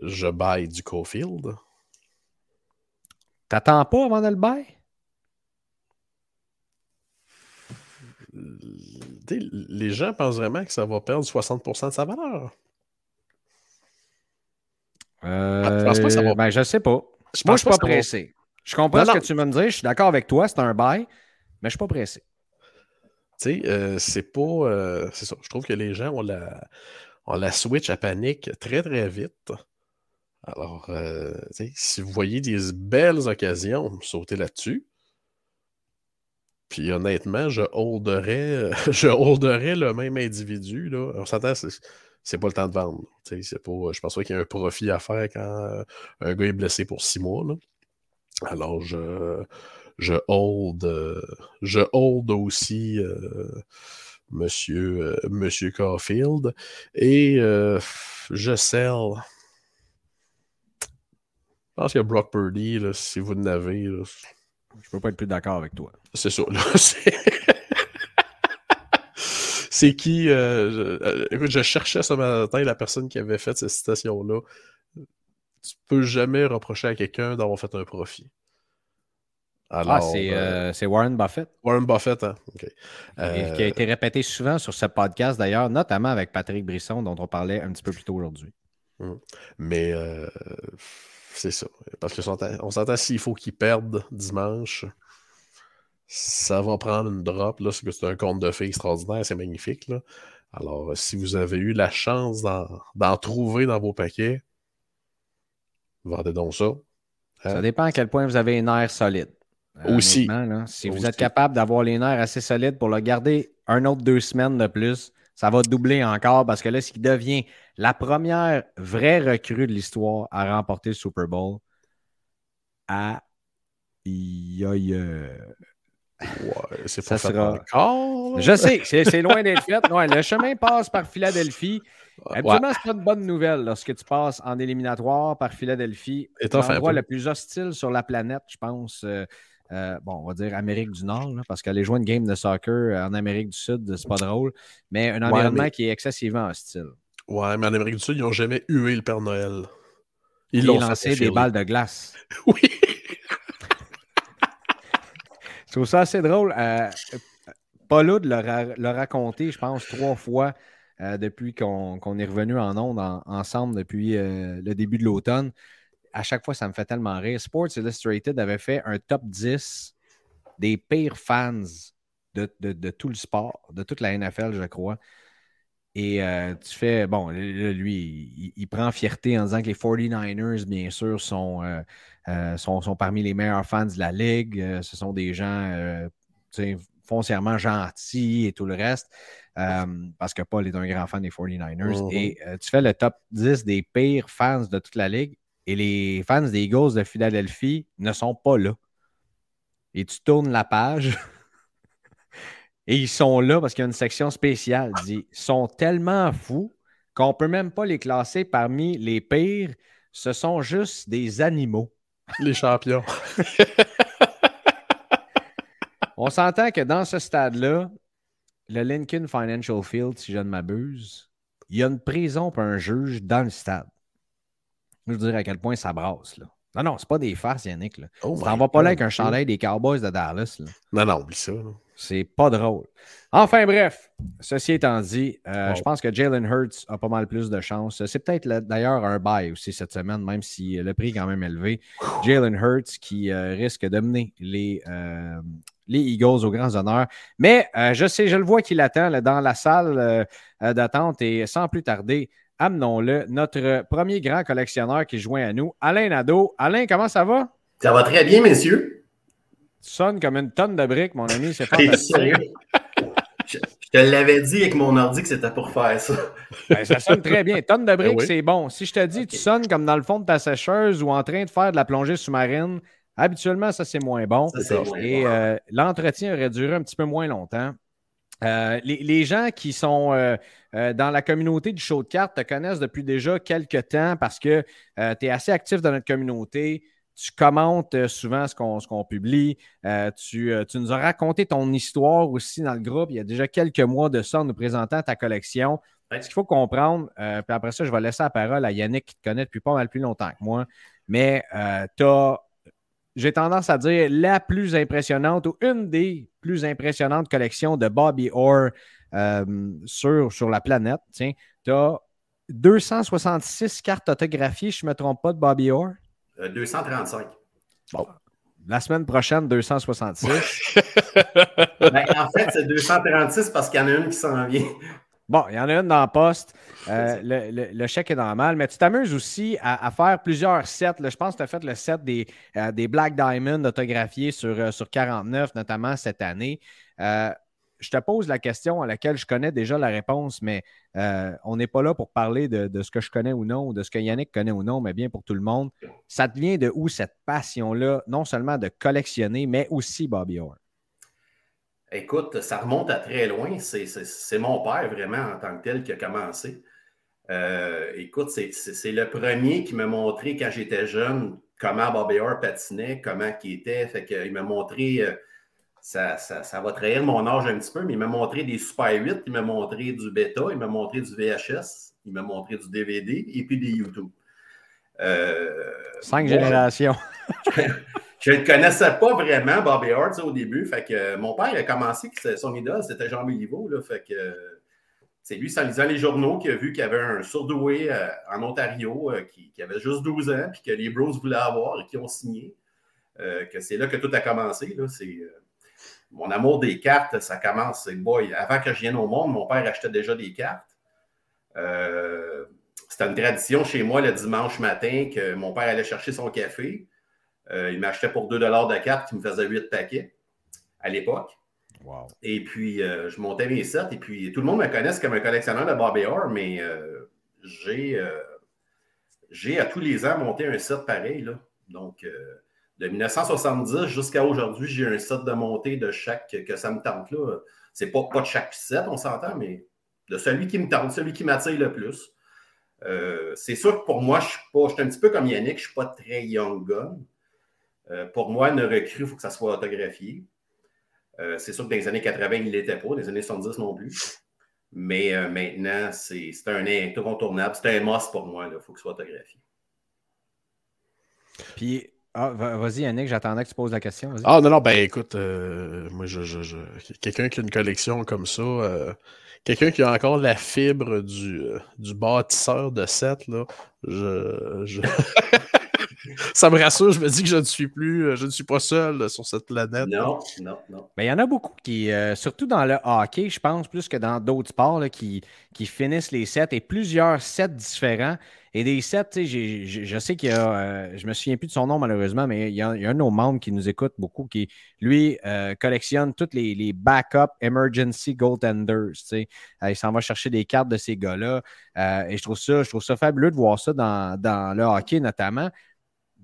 je baille du Cofield. T'attends pas avant de le buy? T'sais, Les gens pensent vraiment que ça va perdre 60% de sa valeur. Euh, Ah, tu penses pas que ça va- ben, je sais pas. Je Moi, je suis pas pressé. Je comprends Non, ce non. que tu veux me dire. Je suis d'accord avec toi. C'est un buy, mais je suis pas pressé. Tu sais, euh, c'est pas. euh, c'est ça. Je trouve que les gens ont la, ont la switch à panique très, très vite. Alors, euh, si vous voyez des belles occasions, sautez là-dessus. Puis honnêtement, je holderais, je holderais le même individu. Là. On s'entend, c'est, c'est pas le temps de vendre. C'est pas, je pense pas qu'il y a un profit à faire quand un gars est blessé pour six mois. là. Alors, je, je hold, euh, je hold aussi euh, Monsieur, euh, Monsieur Caulfield et euh, je sell. Je pense que Brock Purdy, là, si vous en avez, là, Je peux pas être plus d'accord avec toi. c'est ça. C'est... qui je, euh, écoute, je cherchais ce matin la personne qui avait fait cette citation-là. Tu peux jamais reprocher à quelqu'un d'avoir fait un profit. Alors, ah, c'est Warren Buffett. Warren Buffett, hein? OK. Qui a été répété souvent sur ce podcast, d'ailleurs, notamment avec Patrick Brisson, dont on parlait un petit peu plus tôt aujourd'hui. Hum. Mais c'est ça. Parce qu'on s'entend s'il faut qu'ils perdent dimanche, ça va prendre une drop. Là, c'est un conte de fées extraordinaire, c'est magnifique. Là. Alors, si vous avez eu la chance d'en trouver dans vos paquets, vendez donc ça. Hein? Ça dépend à quel point vous avez un air solide. Euh, Aussi. si vous êtes capable d'avoir les nerfs assez solides pour le garder un autre deux semaines de plus, ça va doubler encore parce que là, ce qui devient la première vraie recrue de l'histoire à remporter le Super Bowl, à Ouais, c'est pas ça sera... encore. Je sais, c'est loin d'être fait. le chemin passe par Philadelphie. Absolument, c'est pas une bonne nouvelle lorsque tu passes en éliminatoire par Philadelphie. L'endroit le plus hostile sur la planète, je pense. Euh, euh, bon, on va dire Amérique du Nord, parce qu'aller jouer une game de soccer en Amérique du Sud, c'est pas drôle, mais un environnement qui est excessivement hostile. Ouais, mais en Amérique du Sud, ils n'ont jamais hué le Père Noël. Ils ont lancé des balles de glace. Oui. Je trouve ça assez drôle. Euh, Paulo l'a raconté, je pense, trois fois euh, depuis qu'on est revenu en ondes ensemble depuis euh, le début de l'automne à chaque fois, ça me fait tellement rire. Sports Illustrated avait fait un top 10 des pires fans de, tout le sport, de toute la NFL, je crois. Et euh, tu fais, bon, lui, il, prend fierté en disant que les 49ers, bien sûr, sont, sont, parmi les meilleurs fans de la ligue. ce sont des gens foncièrement gentils et tout le reste. Parce que Paul est un grand fan des 49ers. Mm-hmm. Et tu fais le top 10 des pires fans de toute la ligue et les fans des Eagles de Philadelphie ne sont pas là. Et tu tournes la page et ils sont là parce qu'il y a une section spéciale. Dit, ils sont tellement fous qu'on ne peut même pas les classer parmi les pires. Ce sont juste des animaux. Les champions. On s'entend que dans ce stade-là, le Lincoln Financial Field, si je ne m'abuse, il y a une prison pour un juge dans le stade. Je veux dire à quel point ça brasse. Là. Non, non, c'est pas des farces, Yannick. Là. Oh ça va pas là avec un chandail des Cowboys de Dallas. Là. Non, non, oublie ça. C'est pas drôle. Enfin, bref, ceci étant dit, euh, je pense que Jalen Hurts a pas mal plus de chance. C'est peut-être d'ailleurs un bail aussi cette semaine, même si le prix est quand même élevé. Jalen Hurts qui euh, risque de mener les, euh, les Eagles aux grands honneurs. Mais je sais, je le vois qu'il attend dans la salle d'attente et sans plus tarder, amenons-le, notre premier grand collectionneur qui joint à nous, Alain Nadeau. Alain, comment ça va? Ça va très bien, messieurs. Tu sonnes comme une tonne de briques, mon ami. C'est fantastique. Je, te l'avais dit avec mon ordi que c'était pour faire ça. Ben, ça sonne très bien. Tonne de briques, ben c'est bon. Si je te dis, tu sonnes comme dans le fond de ta sécheuse ou en train de faire de la plongée sous-marine, habituellement, ça, c'est moins bon. Et euh, l'entretien aurait duré un petit peu moins longtemps. Euh, les, gens qui sont euh, euh, dans la communauté du show de cartes te connaissent depuis déjà quelques temps parce que tu es assez actif dans notre communauté. Tu commentes souvent ce qu'on publie. Tu, nous as raconté ton histoire aussi dans le groupe il y a déjà quelques mois de ça en nous présentant ta collection. Ce qu'il faut comprendre, puis après ça, je vais laisser la parole à Yannick qui te connaît depuis pas mal plus longtemps que moi. Mais tu as j'ai tendance à dire, la plus impressionnante ou une des plus impressionnantes collections de Bobby Orr euh, sur, sur la planète. Tiens, tu as 266 cartes autographiées, je ne me trompe pas, de Bobby Orr? 235. Euh, bon. La semaine prochaine, 266. Ben, en fait, c'est 236 parce qu'il y en a une qui s'en vient. Bon, il y en a une dans le poste. Euh, le, chèque est normal, mais tu t'amuses aussi à, faire plusieurs sets. je pense que tu as fait le set des, euh, des Black Diamond autographiés sur, euh, sur 49, notamment cette année. je te pose la question à laquelle je connais déjà la réponse, mais on n'est pas là pour parler de, de, ce que je connais ou non, ou de ce que Yannick connaît ou non, mais bien pour tout le monde. Ça te vient de où cette passion-là, non seulement de collectionner, mais aussi Bobby Orr? Écoute, ça remonte à très loin. C'est mon père vraiment en tant que tel qui a commencé. Euh, écoute, c'est le premier qui m'a montré quand j'étais jeune comment Bobby Orr patinait, comment il était. Fait il m'a montré, euh, ça, va trahir mon âge un petit peu, mais il m'a montré des Super 8, il m'a montré du bêta, il m'a montré du VHS, il m'a montré du DVD et puis des YouTube. Euh, Cinq générations. je ne connaissais pas vraiment, Bobby Hart, au début. Fait que mon père a commencé, son idole, c'était Jean Béliveau. Là, fait que c'est lui, en lisant les journaux, qui a vu qu'il y avait un surdoué euh, en Ontario euh, qui, avait juste 12 ans, puis que les Bros voulaient avoir et qui ont signé. Euh, que c'est là que tout a commencé. Mon amour des cartes, ça commence. Boy, avant que je vienne au monde, mon père achetait déjà des cartes. c'était une tradition chez moi le dimanche matin que mon père allait chercher son café. Il m'achetait pour 2 de cartes, il me faisait 8 paquets à l'époque. Et puis, je montais mes sets. Et puis, tout le monde me connaît comme un collectionneur de Bobby Orr, mais j'ai, j'ai à tous les ans monté un set pareil. Là. Donc, de 1970 jusqu'à aujourd'hui, j'ai un set de montée de chaque que ça me tente. là. C'est pas, pas de chaque set, on s'entend, mais de celui qui me tente, celui qui m'attire le plus. c'est sûr que pour moi, je suis pas. Je suis un petit peu comme Yannick, je ne suis pas très young gun. Pour moi, une recrue, il faut que ça soit autographié. Euh, c'est sûr que dans les années 80, il ne l'était pas, dans les années 70 non plus. Mais euh, maintenant, c'est un incontournable. C'est un must pour moi. Il faut que ce soit autographié. Puis, ah, vas-y, Yannick, j'attendais que tu poses la question. Ah, non, non, ben écoute, euh, moi, je, je, quelqu'un qui a une collection comme ça, quelqu'un qui a encore la fibre du, du bâtisseur de 7, là, je. ça me rassure, je me dis que je ne suis plus, euh, je ne suis pas seul sur cette planète. Non, non, non. Mais il y en a beaucoup qui, euh, surtout dans le hockey, je pense, plus que dans d'autres sports, qui, qui finissent les sets et plusieurs sets différents. Et des sets, je sais qu'il y a, euh, je me souviens plus de son nom malheureusement, mais il y, a, un de nos membres qui nous écoute beaucoup, qui lui collectionne toutes les, les backup emergency goaltenders. il s'en va chercher des cartes de ces gars-là. et je trouve ça, je trouve ça fabuleux de voir ça dans, dans le hockey notamment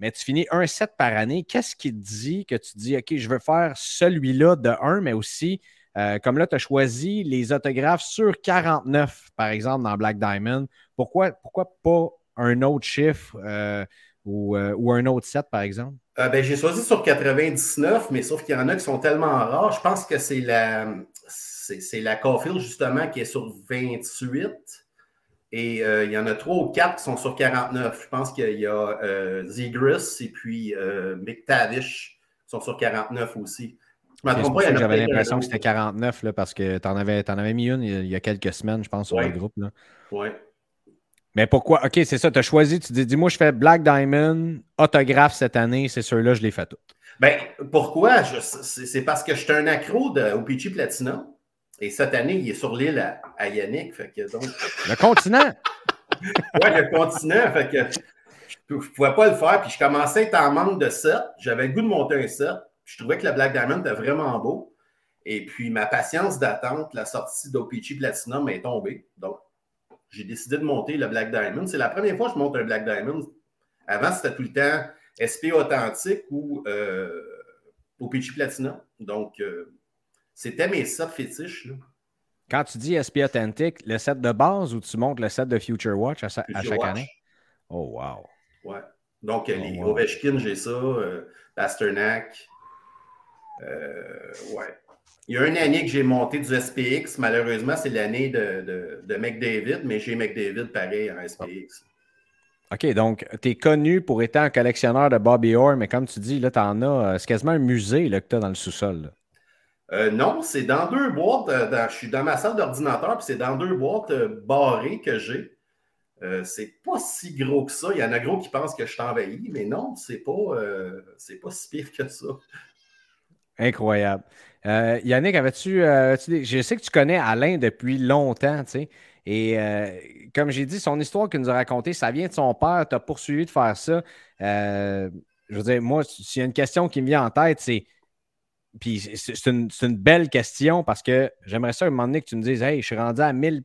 mais tu finis un set par année. Qu'est-ce qui te dit que tu dis, OK, je veux faire celui-là de 1, mais aussi, euh, comme là, tu as choisi les autographes sur 49, par exemple, dans Black Diamond. Pourquoi, pourquoi pas un autre chiffre euh, ou, euh, ou, un autre set, par exemple? ben, J'ai choisi sur 99, mais sauf qu'il y en a qui sont tellement rares. Je pense que c'est la, c'est, la Caulfield, justement, qui est sur 28. Et euh, il y en a trois ou quatre qui sont sur 49. Je pense qu'il y a euh, et puis euh, McTavish qui sont sur 49 aussi. J'avais l'impression que c'était 49 là, parce que tu en, avais, en avais mis une il y a quelques semaines, je pense, sur le groupe. Oui. Mais pourquoi? OK, c'est ça, tu as choisi, tu dis, dis-moi, je fais Black Diamond, autographe cette année, c'est ceux-là, je les fais toutes. Ben, pourquoi? C'est parce que je suis un accro de, au Peachy Platinum. Et cette année, il est sur l'île à, Yannick. Fait que donc... Le continent! oui, le continent. Fait que je ne pouvais pas le faire. Puis je commençais à être en manque de set. J'avais le goût de monter un set. Je trouvais que le Black Diamond était vraiment beau. Et puis ma patience d'attente, la sortie d'OPG Platinum est tombée. Donc, j'ai décidé de monter le Black Diamond. C'est la première fois que je monte un Black Diamond. Avant, c'était tout le temps SP authentique ou euh, OPG Platinum. Donc, euh, c'était mes sets fétiches. Quand tu dis SP Authentic, le set de base ou tu montes le set de Future Watch à, chaque année? Oh, wow. Ouais. Donc, oh, les Ovechkin, j'ai ça. Euh, Pasternak. Euh, ouais. Il y a une année que j'ai monté du SPX. Malheureusement, c'est l'année de, de, McDavid, mais j'ai McDavid pareil en SPX. OK, donc tu es connu pour être un collectionneur de Bobby Orr, mais comme tu dis, là, tu en as. Euh, c'est quasiment un musée là, que tu as dans le sous-sol. Euh, non, c'est dans deux boîtes. Euh, je suis dans ma salle d'ordinateur, puis c'est dans deux boîtes euh, barrées que j'ai. c'est pas si gros que ça. Il y en a gros qui pensent que je t'envahis, mais non, c'est pas, c'est pas si pire que ça. Incroyable. Yannick, avais-tu, Je sais que tu connais Alain depuis longtemps, tu sais. Et comme j'ai dit, son histoire qu'il nous a racontée, ça vient de son père. Tu as poursuivi de faire ça. je veux dire, moi, s'il y a une question qui me vient en tête, c'est puis c'est une, belle question parce que j'aimerais ça un moment donné que tu me dises Hey, je suis rendu à 1000,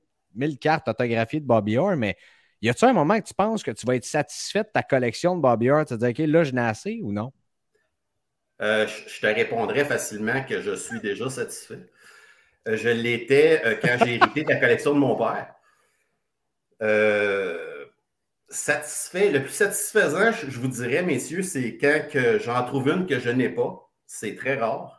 cartes autographiées de Bobby Orr, mais y a-tu un moment que tu penses que tu vas être satisfait de ta collection de Bobby Orr? Tu te dis OK, là, je n'ai assez ou non? Euh, je te répondrais facilement que je suis déjà satisfait. Euh, je l'étais euh, quand j'ai hérité de la collection de mon père. satisfait, le plus satisfaisant, je, vous dirais, messieurs, c'est quand j'en trouve une que je n'ai pas. C'est très rare.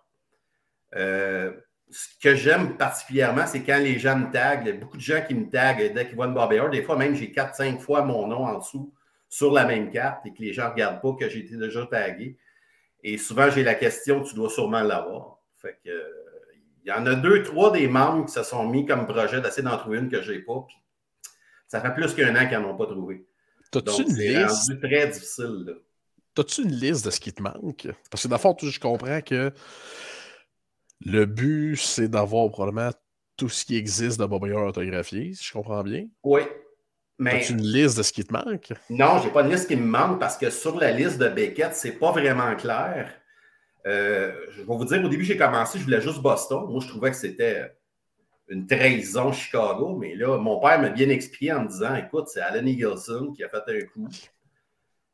Euh, ce que j'aime particulièrement, c'est quand les gens me taguent. Il y a beaucoup de gens qui me taguent dès qu'ils voient une Bobby Des fois, même, j'ai 4-5 fois mon nom en dessous sur la même carte et que les gens ne regardent pas que j'ai été déjà tagué. Et souvent, j'ai la question, tu dois sûrement l'avoir. Fait que, euh, il y en a deux, trois des membres qui se sont mis comme projet d'essayer d'en trouver une que je n'ai pas. Puis ça fait plus qu'un an qu'ils n'en ont pas trouvé. T'as-tu une liste? rendu très difficile. là. T'as-tu une liste de ce qui te manque? Parce que dans le fond, je comprends que le but, c'est d'avoir probablement tout ce qui existe de Bobby Orr autographié, si je comprends bien. Oui. Mais As-tu une liste de ce qui te manque? non, je n'ai pas de liste qui me manque parce que sur la liste de Beckett, c'est pas vraiment clair. Euh, je vais vous dire, au début, j'ai commencé, je voulais juste Boston. Moi, je trouvais que c'était une trahison Chicago, mais là, mon père m'a bien expliqué en me disant écoute, c'est Allen Eagleson qui a fait un coup.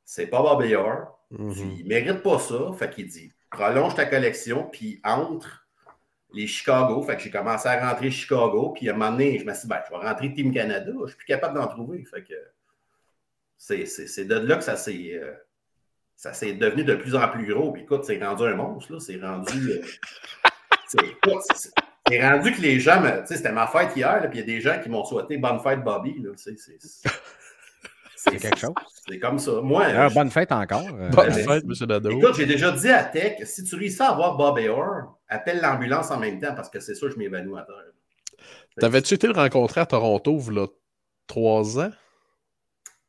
C'est pas Bobby Orr. Mhm. Puis, il mérite pas ça. Fait qu'il dit prolonge ta collection, puis entre les Chicago. Fait que j'ai commencé à rentrer Chicago, puis à un moment donné, je me suis dit, ben, je vais rentrer Team Canada. Je suis plus capable d'en trouver. Fait que c'est, c'est, c'est de là que ça s'est, euh, ça s'est devenu de plus en plus gros. Puis écoute, c'est rendu un monstre. Là. C'est rendu. euh, c'est, écoute, c'est- c'est rendu que les gens, me- tu sais, c'était ma fête hier, là, puis il y a des gens qui m'ont souhaité bonne fête, Bobby. Là, c'est, c'est, c'est, C'est quelque chose. C'est comme ça. Moi, Ah, je- bonne fête encore. euh, Bonne fête, M. Nadeau. Écoute, j'ai déjà dit à Tech, si tu réussis à avoir Bob Orr, appelle l'ambulance en même temps parce que c'est sûr que je m'évanouis à terre. T'avais-tu été le rencontrer à Toronto, là, trois ans?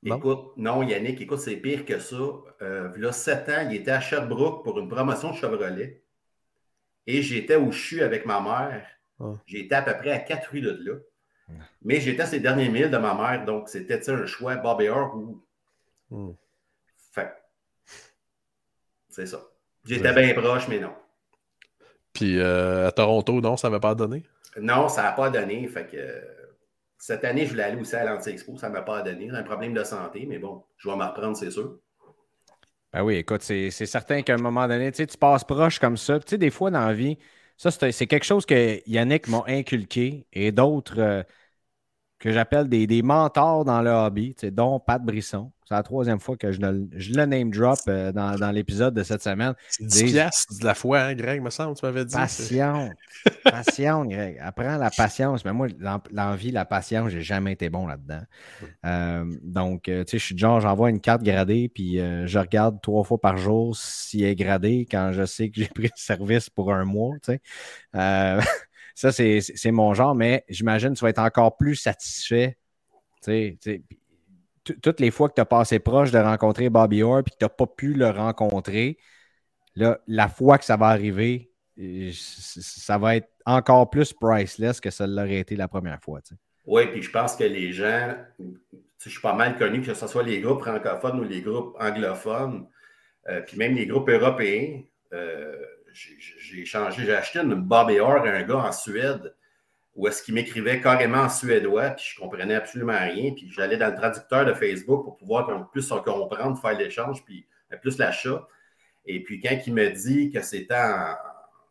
Non? Écoute, non, Yannick, écoute, c'est pire que ça. Euh, là, sept ans, il était à Sherbrooke pour une promotion de Chevrolet. Et j'étais au CHU avec ma mère. Ah. J'étais à peu près à quatre rues de là. Mais j'étais à ces derniers milles de ma mère, donc c'était un choix Bob Orr ou. Hmm. Fait. C'est ça. J'étais bien proche, mais non. Puis euh, à Toronto, non, ça n'avait pas donné? Non, ça n'a pas donné. Fait que cette année, je voulais aller aussi à l'Anti-Expo. Ça ne m'a pas donné. J'ai un problème de santé, mais bon, je vais me reprendre, c'est sûr. Ben oui, écoute, c'est c'est certain qu'à un moment donné, tu sais, tu passes proche comme ça. Tu sais, des fois dans la vie, ça, c'est c'est quelque chose que Yannick m'a inculqué et d'autres euh, que j'appelle des, des mentors dans le hobby, dont Pat Brisson. C'est la troisième fois que je le, je le name drop euh, dans, dans l'épisode de cette semaine. C'est 10 piastres de la foi, hein, Greg, me semble, tu m'avais dit. Passion. Passion, Greg. Apprends la patience. Mais moi, l'en- l'envie, la patience, j'ai jamais été bon là-dedans. Euh, donc, euh, tu sais, je suis genre, j'envoie une carte gradée, puis euh, je regarde trois fois par jour s'il est gradé quand je sais que j'ai pris le service pour un mois, tu sais. Ça, c'est mon genre, mais j'imagine que tu vas être encore plus satisfait, toutes les fois que tu as passé proche de rencontrer Bobby Orr puis que tu n'as pas pu le rencontrer, la fois que ça va arriver, euh, ça va être encore plus priceless que ça l'aurait été la première fois. tu sais. Oui, puis je pense que les gens, je suis pas mal connu, que ce soit les groupes francophones ou les groupes anglophones, euh, puis même les groupes européens. euh, j'ai- échangé, j'ai acheté une Bob Orr à un gars en Suède où est-ce qu'il m'écrivait carrément en suédois, puis je comprenais absolument rien, puis j'allais dans le traducteur de Facebook pour pouvoir se comprendre, faire l'échange, puis euh, plus l'achat. Et puis quand il me dit que c'était en,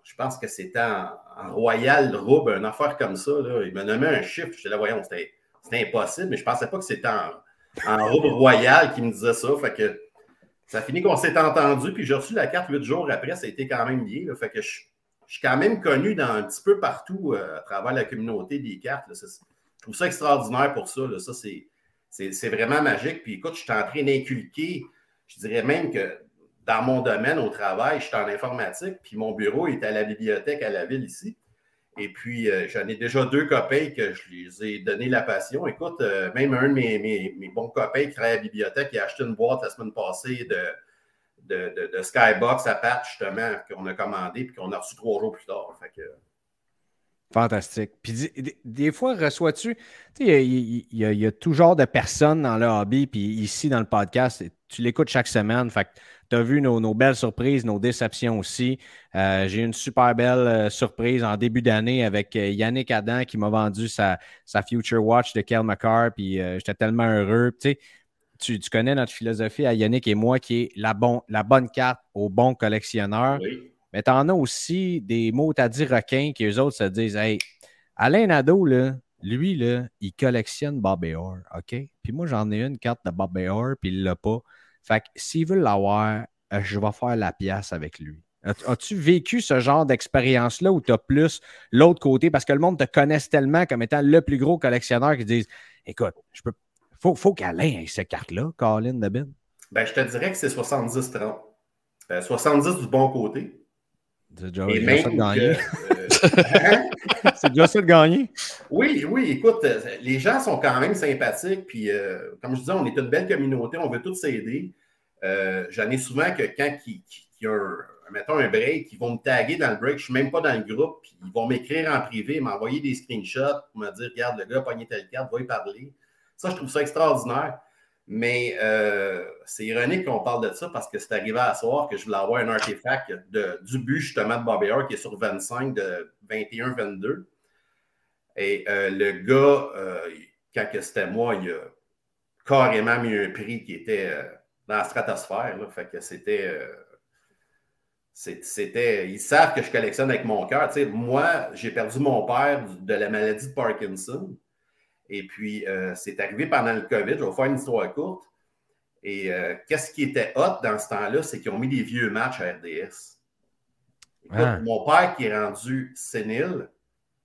je pense que c'était en, Royal Rouble, une affaire comme ça, il m'a nommé un chiffre, j'étais là, voyons, c'était c'était impossible, mais je pensais pas que c'était en, en Rouble Royal qui me disait ça, fait que ça a fini qu'on s'est entendu, puis j'ai reçu la carte huit jours après, ça a été quand même là. fait que je, je suis quand même connu dans un petit peu partout euh, à travers la communauté des cartes. je trouve ça extraordinaire pour ça. Ça, c'est vraiment magique. Puis écoute, je suis en train d'inculquer, je dirais même que dans mon domaine au travail, je suis en informatique, puis mon bureau est à la bibliothèque à la ville ici. Et puis, euh, j'en ai déjà deux copains que je les ai donné la passion. Écoute, euh, même un de mes, mes- bons copains qui travaille à la bibliothèque, il a acheté une boîte la semaine passée de, de, de- Skybox à patch, justement, qu'on a commandé puis qu'on a reçu trois jours plus tard. Fait que, Fantastique. Puis des fois, reçois-tu, tu sais, il y, y y a tout genre de personnes dans le hobby, puis ici dans le podcast, tu l'écoutes chaque semaine. Fait que tu as vu nos, nos belles surprises, nos déceptions aussi. Euh, J'ai eu une super belle euh, surprise en début d'année avec euh, Yannick Adam qui m'a vendu sa, sa Future Watch de Kel McCarr, puis euh, j'étais tellement heureux. Tu tu, tu connais notre philosophie à Yannick et moi qui est la, bon, la bonne carte au bon collectionneur. oui. Mais t'en as aussi des mots à dire requins qui eux autres se disent Hey, Alain Nadeau, là, lui, là, il collectionne Bob Orr, OK? Puis moi, j'en ai une carte de Bob Orr, puis il l'a pas. Fait que s'il veut l'avoir, euh, je vais faire la pièce avec lui. As- As-tu vécu ce genre d'expérience-là où tu as plus l'autre côté? Parce que le monde te connaisse tellement comme étant le plus gros collectionneur qui disent Écoute, je peux. Faut, faut qu'Alain ait cette carte-là, Colin Debin. Ben, je te dirais que c'est 70-30. Euh, 70 du bon côté. C'est déjà, Et déjà même ça de que, gagner. euh, hein? C'est déjà ça de gagner. Oui, oui, écoute, euh, les gens sont quand même sympathiques. Puis, euh, comme je disais, on est une belle communauté, on veut tous s'aider. Euh, J'en ai souvent que quand qui, qui a un, mettons un break, ils vont me taguer dans le break, je ne suis même pas dans le groupe, puis ils vont m'écrire en privé, m'envoyer des screenshots pour me dire Regarde, le gars a pogné telle carte, va y parler. Ça, je trouve ça extraordinaire. Mais euh, c'est ironique qu'on parle de ça parce que c'est arrivé à soir que je voulais avoir un artefact de, du but justement de Bobby qui est sur 25 de 21-22. Et euh, le gars, euh, quand c'était moi, il a carrément mis un prix qui était euh, dans la stratosphère. Fait que c'était. c'était. Ils savent que je collectionne avec mon cœur. Moi, j'ai perdu mon père de la maladie de Parkinson. Et puis, euh, c'est arrivé pendant le COVID. Je vais vous faire une histoire courte. Et euh, qu'est-ce qui était hot dans ce temps-là, c'est qu'ils ont mis des vieux matchs à RDS. Écoute, Ah. Mon père qui est rendu sénile,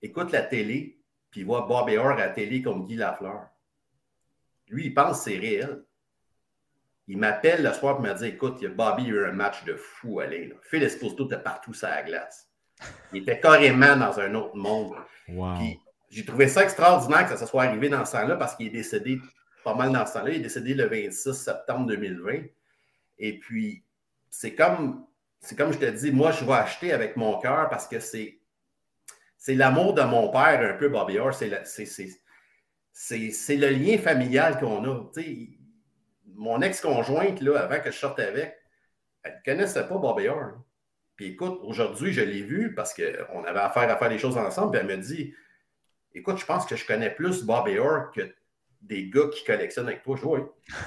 écoute la télé, puis il voit Bob Orr à la télé comme Guy Lafleur. Lui, il pense que c'est réel. Il m'appelle le soir pour me dire Écoute, il y a Bobby, il y a eu un match de fou, allez. Là. Phil Esposito était partout sur la glace. Il était carrément dans un autre monde. Wow. Puis j'ai trouvé ça extraordinaire que ça soit arrivé dans ce temps-là parce qu'il est décédé pas mal dans ce temps-là. Il est décédé le 26 septembre 2020. Et puis, c'est comme, c'est comme je te dis, moi, je vais acheter avec mon cœur parce que c'est, c'est l'amour de mon père, un peu, Bobby Orr. C'est, c'est, le lien familial qu'on a. Mon ex-conjointe, là, avant que je sorte avec, elle ne connaissait pas Bobby Orr. Puis écoute, aujourd'hui, je l'ai vu parce qu'on avait affaire à faire des choses ensemble. Puis elle me dit Écoute, je pense que je connais plus Bobby Orr que des gars qui collectionnent avec toi.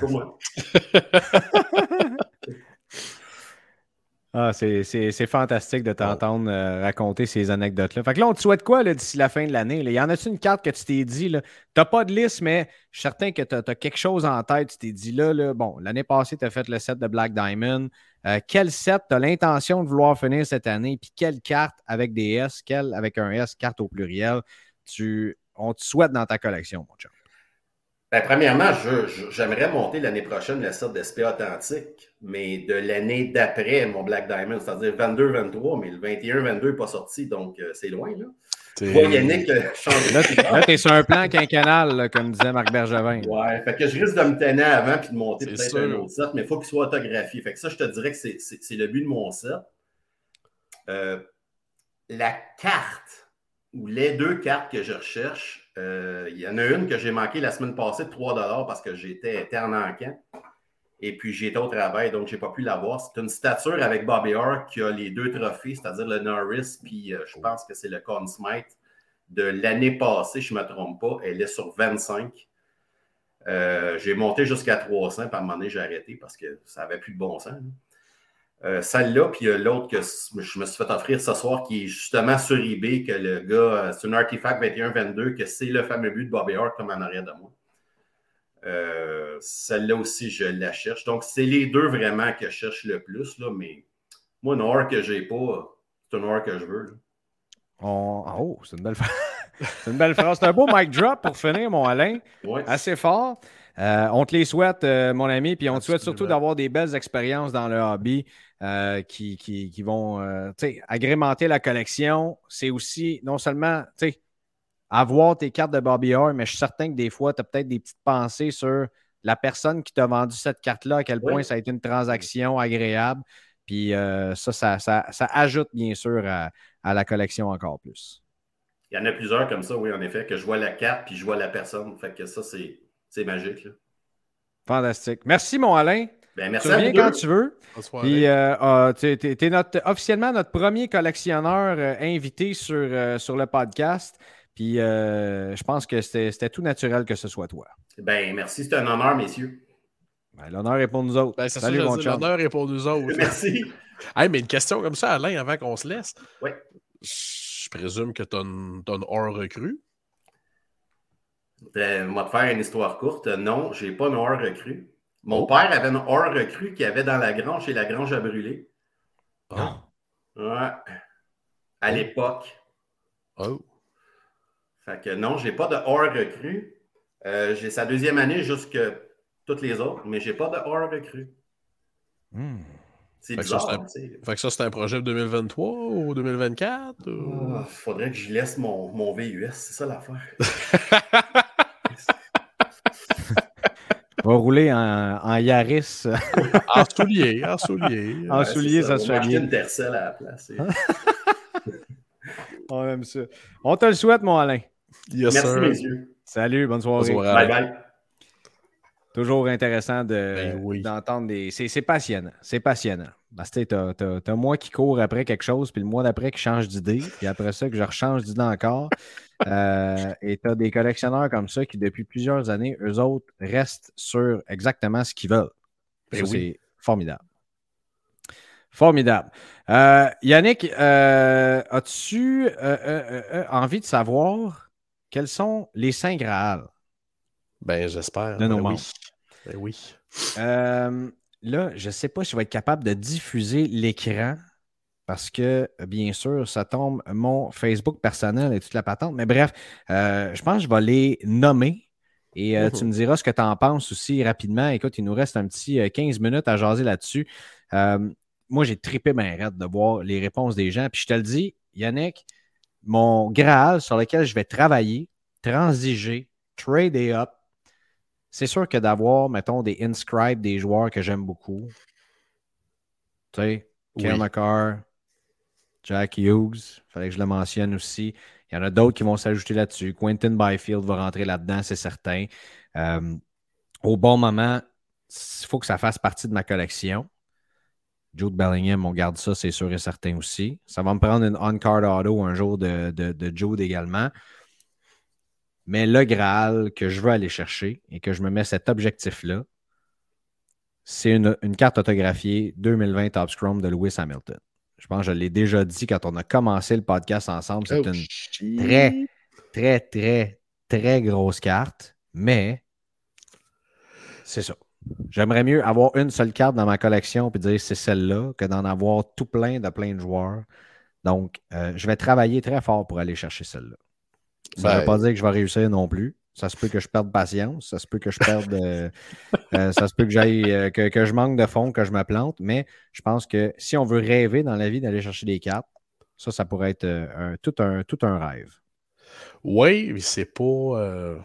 Moi. Ah, c'est- fantastique de t'entendre euh, raconter ces anecdotes-là. Fait que là, on te souhaite quoi d'ici la fin de l'année? là? Y en a-tu une carte que tu t'es dit? Tu n'as pas de liste, mais je suis certain que tu as, quelque chose en tête. Tu t'es dit là, là bon, l'année passée, tu as fait le set de Black Diamond. Euh, quel set tu as l'intention de vouloir finir cette année? Puis quelle carte avec des S, quelle avec un S, carte au pluriel, tu, on te souhaite dans ta collection, mon chum? Ben, premièrement, j'aimerais monter l'année prochaine le set d'SP authentique, mais de l'année d'après mon Black Diamond, c'est-à-dire 22-23, mais le 21-22 n'est pas sorti, donc euh, c'est loin. Là. Je vois Yannick euh, changer. Là, tu es sur un plan quinquennal, là, comme disait Marc Bergevin. Ouais, fait que je risque de me tenir avant puis de monter peut-être un autre set, mais il faut qu'il soit autographié. Fait que ça, je te dirais que c'est le but de mon set. Euh, la carte ou les deux cartes que je recherche, euh, il y en a une que j'ai manquée la semaine passée de 3 parce que j'étais en encan. Et puis j'étais au travail, donc je n'ai pas pu l'avoir. C'est une stature avec Bobby Orr qui a les deux trophées, c'est-à-dire le Norris, puis euh, je pense que c'est le Conn Smythe de l'année passée, je ne me trompe pas. Elle est sur 25. Euh, j'ai monté jusqu'à 300, puis à un moment donné, j'ai arrêté parce que ça n'avait plus de bon sens. Euh, Celle-là, puis il y a l'autre que je me suis fait offrir ce soir qui est justement sur eBay, que le gars, euh, c'est un artefact 21-22, que c'est le fameux but de Bobby Hart comme en arrière de moi. Euh, Celle-là aussi, je la cherche. Donc, c'est les deux vraiment que je cherche le plus, là, mais moi, or que j'ai pas, c'est une or que je veux. là. On- Oh, c'est une belle phrase. c'est une belle phrase. C'est un beau mic drop pour finir, mon Alain. Ouais. Assez fort. Euh, on te les souhaite, euh, mon ami, puis on te souhaite surtout d'avoir des belles expériences dans le hobby euh, qui, qui- qui vont euh, agrémenter la collection. C'est aussi non seulement avoir tes cartes de Bobby Orr, mais je suis certain que des fois, tu as peut-être des petites pensées sur la personne qui t'a vendu cette carte-là, à quel Oui. point ça a été une transaction agréable. Puis euh, ça, ça, ça- ça ajoute bien sûr à, à la collection encore plus. Il y en a plusieurs comme ça, oui, en effet, que je vois la carte puis je vois la personne. Fait que ça, c'est c'est magique. là. Fantastique. Merci, mon Alain. Ben, merci Tu reviens quand tu veux. Bonsoir. Puis, euh, euh, tu es, officiellement notre premier collectionneur euh, invité sur, euh, sur le podcast. Puis, euh, je pense que c'était c'était tout naturel que ce soit toi. Ben, merci, c'est un honneur, messieurs. Ben, L'honneur est pour nous autres. Ben, Salut, mon l'honneur est pour nous autres. Merci. Hey, mais une question comme ça, Alain, avant qu'on se laisse. Oui. Je présume que tu as une, hors recrue. Ben, on va te faire une histoire courte. Non, j'ai pas une hors recrue. Mon père avait une hors recrue qu'il avait dans la grange chez la grange à brûler. Oh. Ouais. À l'époque. Oh. Fait que non, j'ai pas de hors recrue. Euh, j'ai sa deuxième année jusque toutes les autres, mais j'ai pas de hors recrue. Hmm. C'est Fait que ça, bizarre. un-. Fait que ça, c'est un projet 2023 ou 2024? ou- Ah, faudrait que je laisse mon, mon VUS, c'est ça l'affaire. Va rouler en, en Yaris. En soulier, en soulier. En Ouais, soulier, ça On se une Tercel à la place. On aime ça. On te le souhaite, mon Alain. Yes, Merci, sir. messieurs. Salut, bonne soirée. Bonne soirée. Bye bye. Toujours intéressant de, Ben oui. d'entendre des. C'est, c'est passionnant. C'est passionnant. Parce que t'as, t'as, t'as moi qui court après quelque chose, puis le mois d'après qui change d'idée, puis après ça que je rechange d'idée encore. Euh, et tu as des collectionneurs comme ça qui, depuis plusieurs années, eux autres, restent sur exactement ce qu'ils veulent. Ben Ça, oui. C'est formidable. Formidable. Euh, Yannick, euh, as-tu envie de savoir quels sont les Saints Graal? Ben, j'espère. De nos Ben membres. oui. Ben oui. Euh, là, je ne sais pas si je vais être capable de diffuser l'écran parce que, bien sûr, ça tombe mon Facebook personnel et toute la patente. Mais bref, euh, je pense que je vais les nommer et euh, tu me diras ce que tu en penses aussi rapidement. Écoute, il nous reste un petit euh, 15 minutes à jaser là-dessus. Moi, j'ai trippé ma raide de voir les réponses des gens. Puis je te le dis, Yannick, mon Graal sur lequel je vais travailler, transiger, trader up, c'est sûr que d'avoir, mettons, des inscribes des joueurs que j'aime beaucoup. Tu sais, Oui. McCarr, Jack Hughes, fallait que je le mentionne aussi. Il y en a d'autres qui vont s'ajouter là-dessus. Quentin Byfield va rentrer là-dedans, c'est certain. Euh, au bon moment, il faut que ça fasse partie de ma collection. Jude Bellingham, on garde ça, c'est sûr et certain aussi. Ça va me prendre une on-card auto un jour de, de, de Jude également. Mais le Graal que je veux aller chercher et que je me mets cet objectif-là, c'est une, une carte autographiée 2020 Top Scrum de Lewis Hamilton. Je pense que je l'ai déjà dit quand on a commencé le podcast ensemble. C'est Oh, une shit. très, très, très, très grosse carte, mais c'est ça. J'aimerais mieux avoir une seule carte dans ma collection et dire c'est celle-là que d'en avoir tout plein de plein de joueurs. Donc, euh, je vais travailler très fort pour aller chercher celle-là. Ça ne Ben- veut pas dire que je vais réussir non plus. Ça se peut que je perde patience, ça se peut que je perde, euh, euh, ça se peut que j'aille, euh, que, que je manque de fond, que je me plante, mais je pense que si on veut rêver dans la vie d'aller chercher des cartes, ça, ça pourrait être un- tout, un, tout un rêve. Oui, mais c'est pas,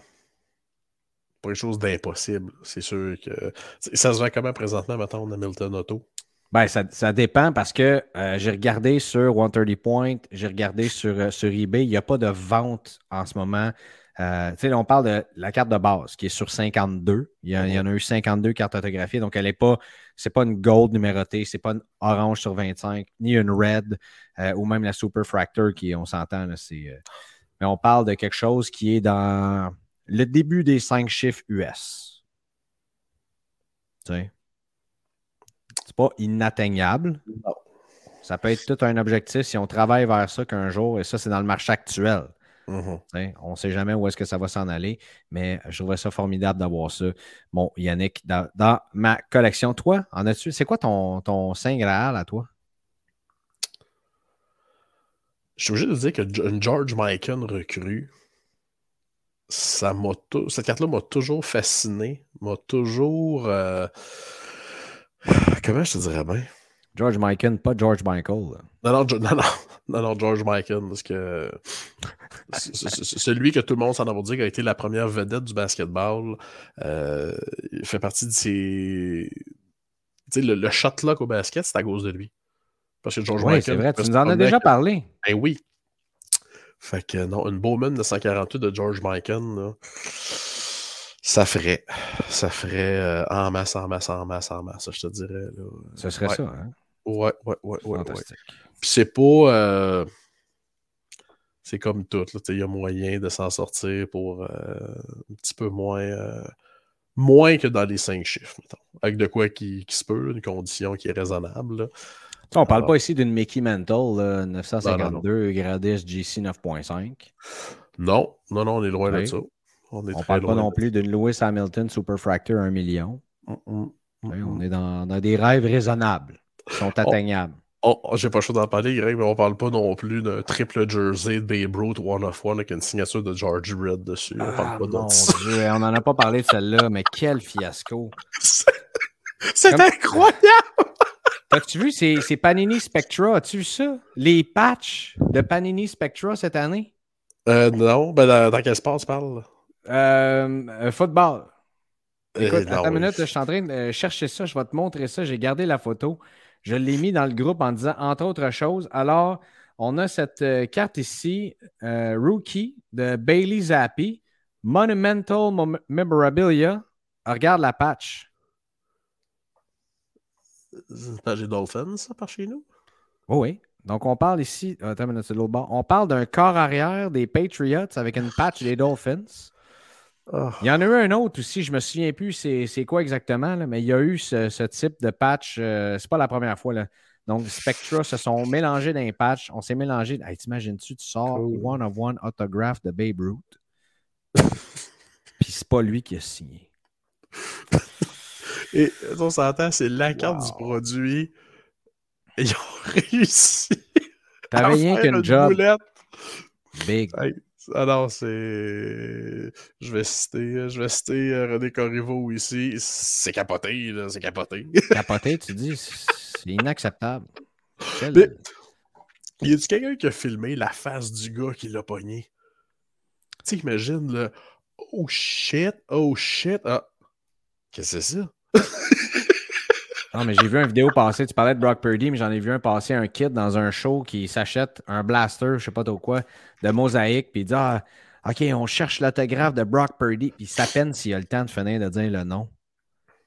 pas quelque chose d'impossible. C'est sûr que. Ça se vend comment présentement, mettons, en Hamilton Auto? Ben, ça, ça dépend parce que euh, j'ai regardé sur 130 Point, j'ai regardé sur, euh, sur eBay, il n'y a pas de vente en ce moment. Euh, on parle de la carte de base qui est sur 52. Il y, il y en a eu 52 cartes autographiées, donc elle n'est pas, c'est pas une gold numérotée, c'est pas une orange sur 25, ni une red, ou même la Super Fractor qui, on s'entend, c'est. mais on parle de quelque chose qui est dans le début des cinq chiffres US. Tu sais? C'est pas inatteignable. Non. Ça peut être tout un objectif si on travaille vers ça qu'un jour, et ça, c'est dans le marché actuel. Mhm. Tu sais, On ne sait jamais où est-ce que ça va s'en aller, mais je trouverais ça formidable d'avoir ça. Bon, Yannick, dans, dans ma collection, toi, en as-tu? C'est quoi ton, ton Saint Graal à toi? Je suis obligé de dire que George Mikan recrue, ça cette carte-là m'a toujours fasciné, m'a toujours. euh, Comment je te dirais bien? George Michael, pas George Michael. Non, non, non, non, non, non, George Mikan, parce que celui que tout le monde s'en a dit qui a été la première vedette du basketball. Euh, il fait partie de ces. Tu sais, le, le shot lock au basket, c'est à cause de lui. Parce que George Oui, Mikan. c'est vrai, tu nous en as déjà parlé. Ben oui. Fait que non, une Bowman de 148 de George là, ça ferait. Ça ferait euh, en masse, en masse, en masse, en masse, je te dirais. Là. Ce serait Ouais. ça. Hein? Ouais, ouais, ouais, ouais. ouais. Puis c'est pas. euh, C'est comme tout. Il y a moyen de s'en sortir pour euh, un petit peu moins. moins que dans les cinq chiffres, mettons. Avec de quoi qui, qui se peut, une condition qui est raisonnable. là. On parle Ah. pas ici d'une Mickey Mantle là, 952 Gradis GC 9.5. Non, non, non, on est loin Oui. de ça. On très parle pas non plus d'une Lewis Hamilton Super Fractor 1 million. Mm, mm, mm, On est dans, dans des rêves raisonnables qui sont atteignables. Oh, oh, j'ai pas choix d'en parler, Greg, mais on parle pas non plus d'un triple jersey de Babe Ruth One of One avec une signature de George Red dessus. On Ah, parle pas. Dieu, on n'en a pas parlé de celle-là, mais quel fiasco. C'est Comme- incroyable! As-tu vu, c'est Panini Spectra. As-tu vu ça? Les patchs de Panini Spectra cette année? Euh, non, ben dans, dans quel sport tu parles? Euh, euh, football. Écoute, Euh, non, une minute, je suis en train de euh, chercher ça. Je vais te montrer ça. J'ai gardé la photo. Je l'ai mis dans le groupe en disant entre autres choses. Alors, on a cette carte ici, euh, Rookie de Bailey Zappi, Monumental Mem- Memorabilia. Ah, regarde la patch. C'est J'ai Dolphins, ça, par chez nous? Oh oui. Donc, on parle ici. Attends une minute, c'est de l'autre bord. On parle d'un corps arrière des Patriots avec une patch des Dolphins. Il y en a eu un autre aussi, je me souviens plus c'est quoi exactement, là, mais il y a eu ce, ce type de patch. euh, c'est pas la première fois. Là. Donc, Spectra se sont mélangés dans les patchs. On s'est mélangé. Hey, T'imagines-tu, tu sors Cool. one of one autograph de Babe Ruth? Puis c'est pas lui qui a signé. Et on s'entend, c'est la carte Wow. du produit. Et ils ont réussi. T'avais rien qu'une une job boulette. big. Hey, alors, c'est. Je vais citer, je vais citer euh, René Corriveau ici. C'est capoté, là, c'est capoté. Capoté, tu dis, c'est inacceptable. Quel- Mais- y a-tu quelqu'un qui a filmé la face du gars qui l'a pogné? Tu sais, imagine, là. Oh shit, oh shit. Ah. Qu'est-ce que c'est ça? Non, mais j'ai vu une vidéo passer. Tu parlais de Brock Purdy, mais j'en ai vu un passer un kid dans un show qui s'achète un blaster, je sais pas trop quoi, de mosaïque, puis il dit Ah, OK, on cherche l'autographe de Brock Purdy, puis à peine s'il a le temps de finir de dire le nom.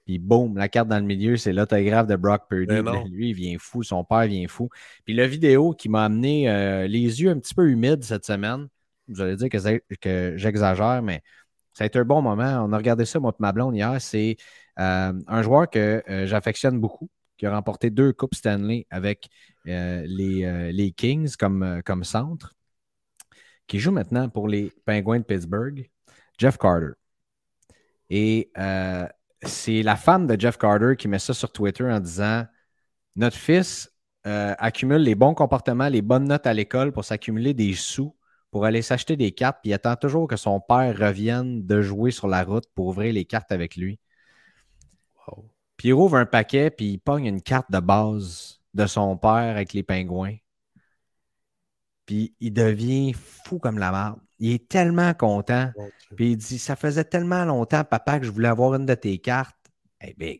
Puis boum, la carte dans le milieu, c'est l'autographe de Brock Purdy. Lui, il vient fou, son père vient fou. Puis la vidéo qui m'a amené euh, les yeux un petit peu humides cette semaine, vous allez dire que j'exagère, mais ça a été un bon moment. On a regardé ça, moi et ma blonde, hier. C'est euh, un joueur que euh, j'affectionne beaucoup, qui a remporté deux Coupes Stanley avec euh, les, Kings comme, comme centre, qui joue maintenant pour les Penguins de Pittsburgh, Jeff Carter. Et c'est la femme de Jeff Carter qui met ça sur Twitter en disant Notre fils accumule les bons comportements, les bonnes notes à l'école pour s'accumuler des sous pour aller s'acheter des cartes, puis il attend toujours que son père revienne de jouer sur la route pour ouvrir les cartes avec lui. Puis il rouvre un paquet, puis il pogne une carte de base de son père avec les pingouins. Puis il devient fou comme la merde. Il est tellement content. Puis il dit Ça faisait tellement longtemps, papa, que je voulais avoir une de tes cartes. Eh bien,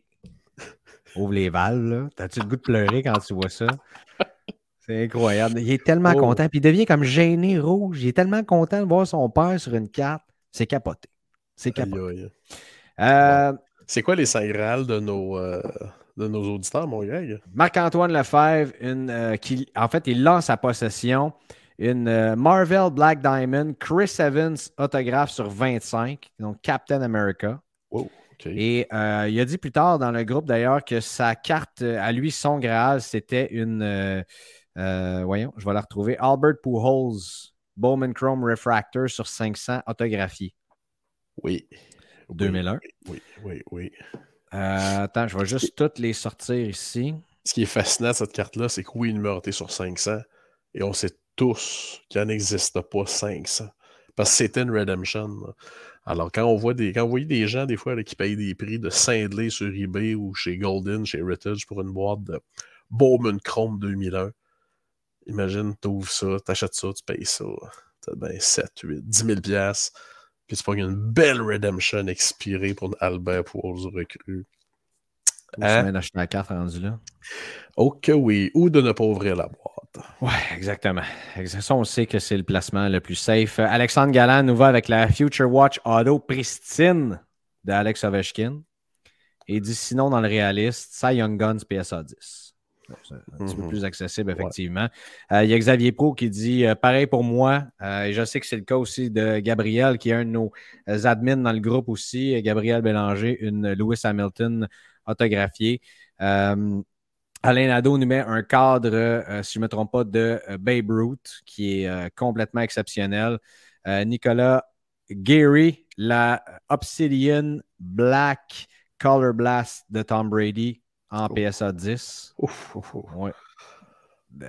ouvre les valves, là. T'as-tu le goût de pleurer quand tu vois ça? C'est incroyable. Il est tellement Oh. content. Puis il devient comme gêné rouge. Il est tellement content de voir son père sur une carte. C'est capoté. C'est Aïe, capoté. aïe. Euh, C'est quoi les saint Graal de nos, euh, de nos auditeurs, mon Greg? Marc-Antoine Lefebvre, une, euh, qui, en fait, il lance sa possession une euh, Marvel Black Diamond, Chris Evans autographe sur 25, donc Captain America. Wow. Et euh, il a dit plus tard dans le groupe d'ailleurs que sa carte à lui, son Graal, c'était une. euh, voyons, je vais la retrouver. Albert Pujols, Bowman Chrome Refractor sur 500 autographié. Oui. 2001. Oui, oui, oui. Euh, attends, je vais juste toutes les sortir ici. Ce qui est fascinant de cette carte-là, c'est que oui, il numéroté sur 500, et on sait tous qu'il n'existe pas 500. Parce que c'était une redemption. là. Alors, quand on voit des, quand vous voyez des gens, des fois, là, qui payent des prix de cinglés sur eBay ou chez Golden, chez Heritage pour une boîte de Bowman Chrome 2001, imagine, tu ouvres ça, tu achètes ça, tu payes ça. T'as ben 7, 8, 10 000 piastres, Puis tu pognes une belle redemption expirée pour Albert Pujols recrue. Hein? tu viens d'acheter la carte rendue là? Oh que oui. Ou de ne pas ouvrir la boîte. Ouais, exactement. Exa- Ça, on sait que c'est le placement le plus safe. Alexandre Galland nous va avec la Future Watch Auto pristine de Alex Ovechkin. Et il dit sinon, dans le réaliste, ça Young Guns PSA 10. C'est un petit peu Mhm. plus accessible, effectivement. Euh, il y a Xavier Pro qui dit euh, pareil pour moi. Euh, et je sais que c'est le cas aussi de Gabriel, qui est un de nos admins dans le groupe aussi. Gabriel Bélanger, une Lewis Hamilton autographiée. Alain Nadeau nous met un cadre, si je ne me trompe pas, de Babe Ruth, qui est complètement exceptionnel. Nicolas Gary, la Obsidian Black Color Blast de Tom Brady en Oh. PSA 10. Ouf, ouf, ouf. Ouais.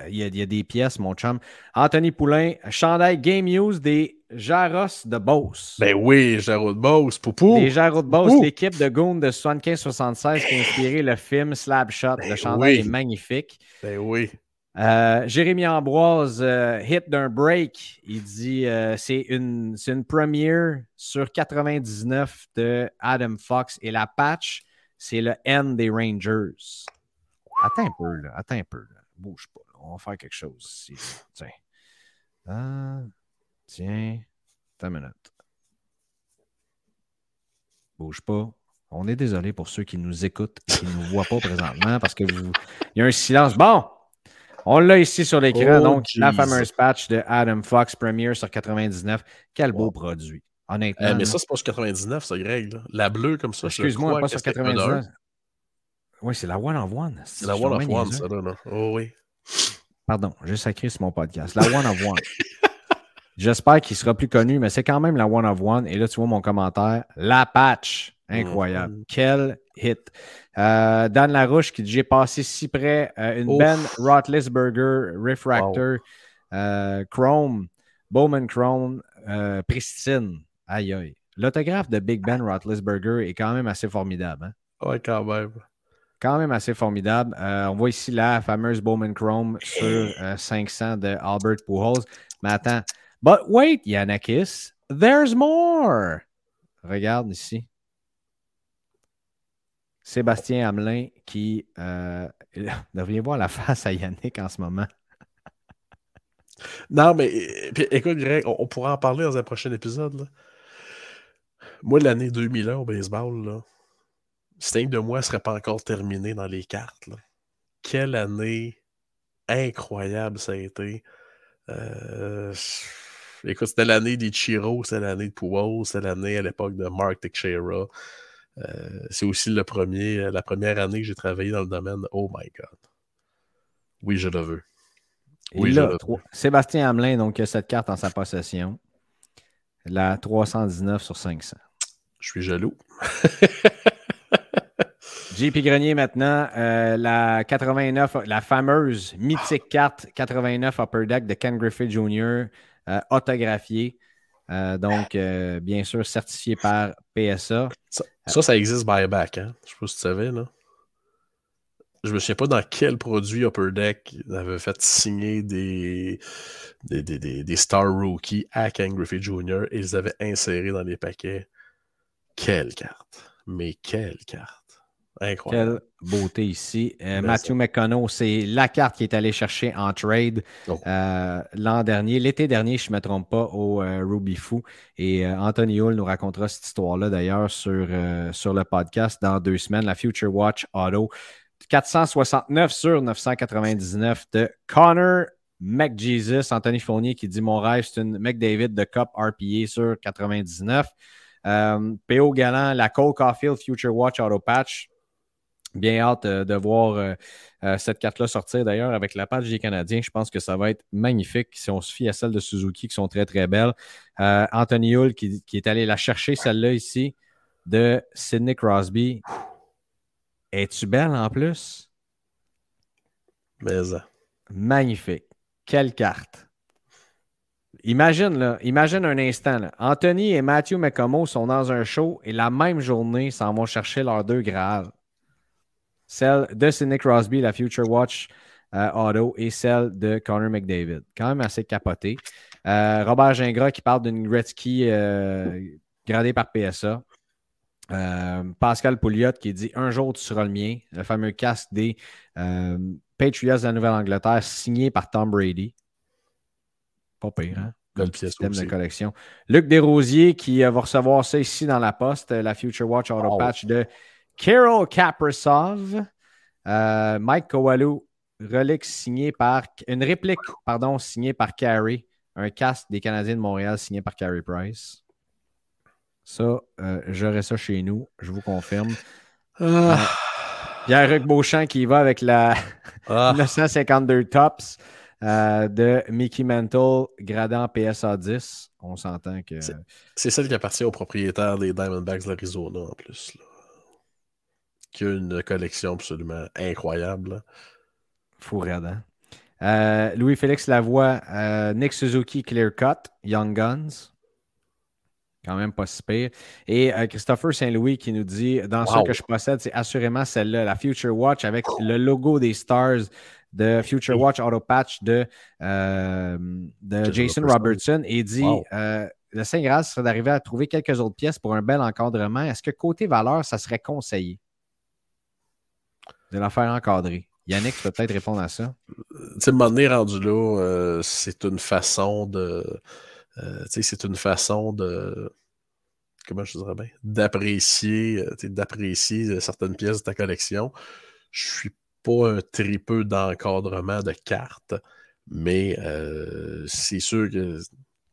il y, a, il y a des pièces, mon chum. Anthony Poulain, chandail Game Use des Jaros de Beauce. Ben oui, Jarod Boss, Poupou. Les Jaros de Beauce, l'équipe de Goon de 75-76 qui a inspiré le film Slab Shot. Le chandail oui. est magnifique. Ben oui. Euh, Jérémy Ambroise, euh, hit d'un break. Il dit euh, c'est une, c'est une première sur 99 de Adam Fox et la patch, c'est le N des Rangers. Attends un peu, là. Attends un peu. Là. Bouge pas. là. On va faire quelque chose ici. Tiens. Ah, tiens. Attends une minute. Bouge pas. On est désolé pour ceux qui nous écoutent et qui ne nous voient pas présentement parce que vous... il y a un silence. Bon, on l'a ici sur l'écran. Oh, donc, la fameuse patch de Adam Fox Premier sur 99. Quel beau Wow. produit. Honnêtement. Eh, mais ça, c'est pas sur 99, ça, Greg. là. La bleue comme ça. Excuse-moi, pas sur c'était un 99. heure. Oui, c'est la One of One. C'est la One of One, ça, là. là. Oh oui. Pardon, j'ai sacré sur mon podcast. La One of One. J'espère qu'il sera plus connu, mais c'est quand même la One of One. Et là, tu vois mon commentaire. La patch. Incroyable. Mhm. Quel hit. Euh, Dan Larouche qui dit J'ai passé si près euh, une Ouf. Ben Roethlisberger Refractor euh, Chrome, Bowman Chrome, euh, Pristine. Aïe aïe. L'autographe de Big Ben Roethlisberger est quand même assez formidable. hein? Ouais, quand même. Quand même assez formidable. Euh, on voit ici la fameuse Bowman Chrome sur euh, 500 de Albert Pujols. Mais attends. But wait, Yanakis, there's more. Regarde ici. Sébastien Hamelin qui euh, devrait voir la face à Yannick en ce moment. Non, mais euh, écoute, Greg, on, on pourra en parler dans un prochain épisode. là. Moi, l'année 2001 au baseball, là, Sting de moi ne serait pas encore terminé dans les cartes. là. Quelle année incroyable ça a été. Euh, écoute, c'était l'année des Chiro, c'était l'année de Pujols, c'était l'année à l'époque de Mark Teixeira. Euh, c'est aussi le premier, la première année que j'ai travaillé dans le domaine. Oh my God. Oui, je le veux. Oui, là, je- trois- Sébastien Hamelin, donc, a cette carte en sa possession. La 319 sur 500. Je suis jaloux. JP Grenier maintenant, euh, la 89, la fameuse mythique carte 89 Upper Deck de Ken Griffith Jr. euh, autographiée. Euh, donc, bien sûr, certifié par PSA. Ça, ça, ça existe buyback, hein? Je sais pas si tu savais, là. Je me souviens pas dans quel produit Upper Deck avait fait signer des, des, des, des- des Star Rookies à Ken Griffey Jr. et ils les avaient insérés dans les paquets. Quelle carte! Mais quelle carte! Incroyable. Quelle beauté ici. Euh, Matthew McConnell, c'est la carte qui est allé chercher en trade Oh. euh, l'an dernier, l'été dernier, je ne me trompe pas, au euh, Ruby Foo. Et Anthony Hull nous racontera cette histoire-là d'ailleurs sur, sur le podcast dans deux semaines, la Future Watch Auto. 469 sur 999 de Connor McJesus. Anthony Fournier qui dit Mon rêve, c'est une McDavid de Cup RPA sur 99. Euh, PO Galant, la Cole Caulfield Future Watch Auto Patch. Bien hâte euh, de voir euh, cette carte-là sortir d'ailleurs avec la patch des Canadiens. Je pense que ça va être magnifique si on se fie à celles de Suzuki qui sont très très belles. Euh, Anthony Hull qui, qui est allé la chercher, celle-là ici, de Sidney Crosby. Es-tu belle en plus? Mais ça. Magnifique. Quelle carte. Imagine, là, imagine un instant. Anthony et Matthew McComo sont dans un show et la même journée s'en vont chercher leurs deux graves. Celle de Sidney Crosby, la Future Watch euh, Auto, et celle de Connor McDavid. Quand même assez capoté. Euh, Robert Gingras qui parle d'une Gretzky euh, gradée par PSA. Euh, Pascal Pouliot qui dit Un jour tu seras le mien, le fameux casque des euh, Patriots de la Nouvelle-Angleterre signé par Tom Brady. Pas pire, hein? Comme pièce système aussi. de collection. Luc Desrosiers qui euh, va recevoir ça ici dans la poste, euh, la Future Watch Auto Wow. Patch de Carol Kaprasov. Euh, Mike Kowalou, relique signée par une réplique, pardon, signée par Carey. Un casque des Canadiens de Montréal signé par Carey Price. Ça, euh, j'aurai ça chez nous, je vous confirme. Ah, Pierre-Luc Beauchamp qui y va avec la ah, 952 Tops euh, de Mickey Mantle, gradant PSA 10. On s'entend que. C'est- celle qui appartient au propriétaire des Diamondbacks de l'Arizona en plus. Là. Qui a une collection absolument incroyable. Fou raide, hein? Euh, Louis-Félix Lavoie, euh, Nick Suzuki, Clear Cut, Young Guns. Quand même pas si pire. Et euh, Christopher Saint-Louis qui nous dit Dans ce que je possède, c'est assurément celle-là, la Future Watch avec le logo des Stars de Future Watch Auto Patch de, euh, de Jason Robertson. Et dit Wow. euh, Le Saint Graal serait d'arriver à trouver quelques autres pièces pour un bel encadrement. Est-ce que côté valeur, ça serait conseillé? De la faire encadrer Yannick, tu peux peut-être répondre à ça. Tu sais, m'en donné, rendu là, euh, c'est une façon de. euh, tu sais, c'est une façon de. Comment je dirais bien? D'apprécier, d'apprécier certaines pièces de ta collection. Je suis pas un tripeux d'encadrement de cartes, mais euh, c'est sûr que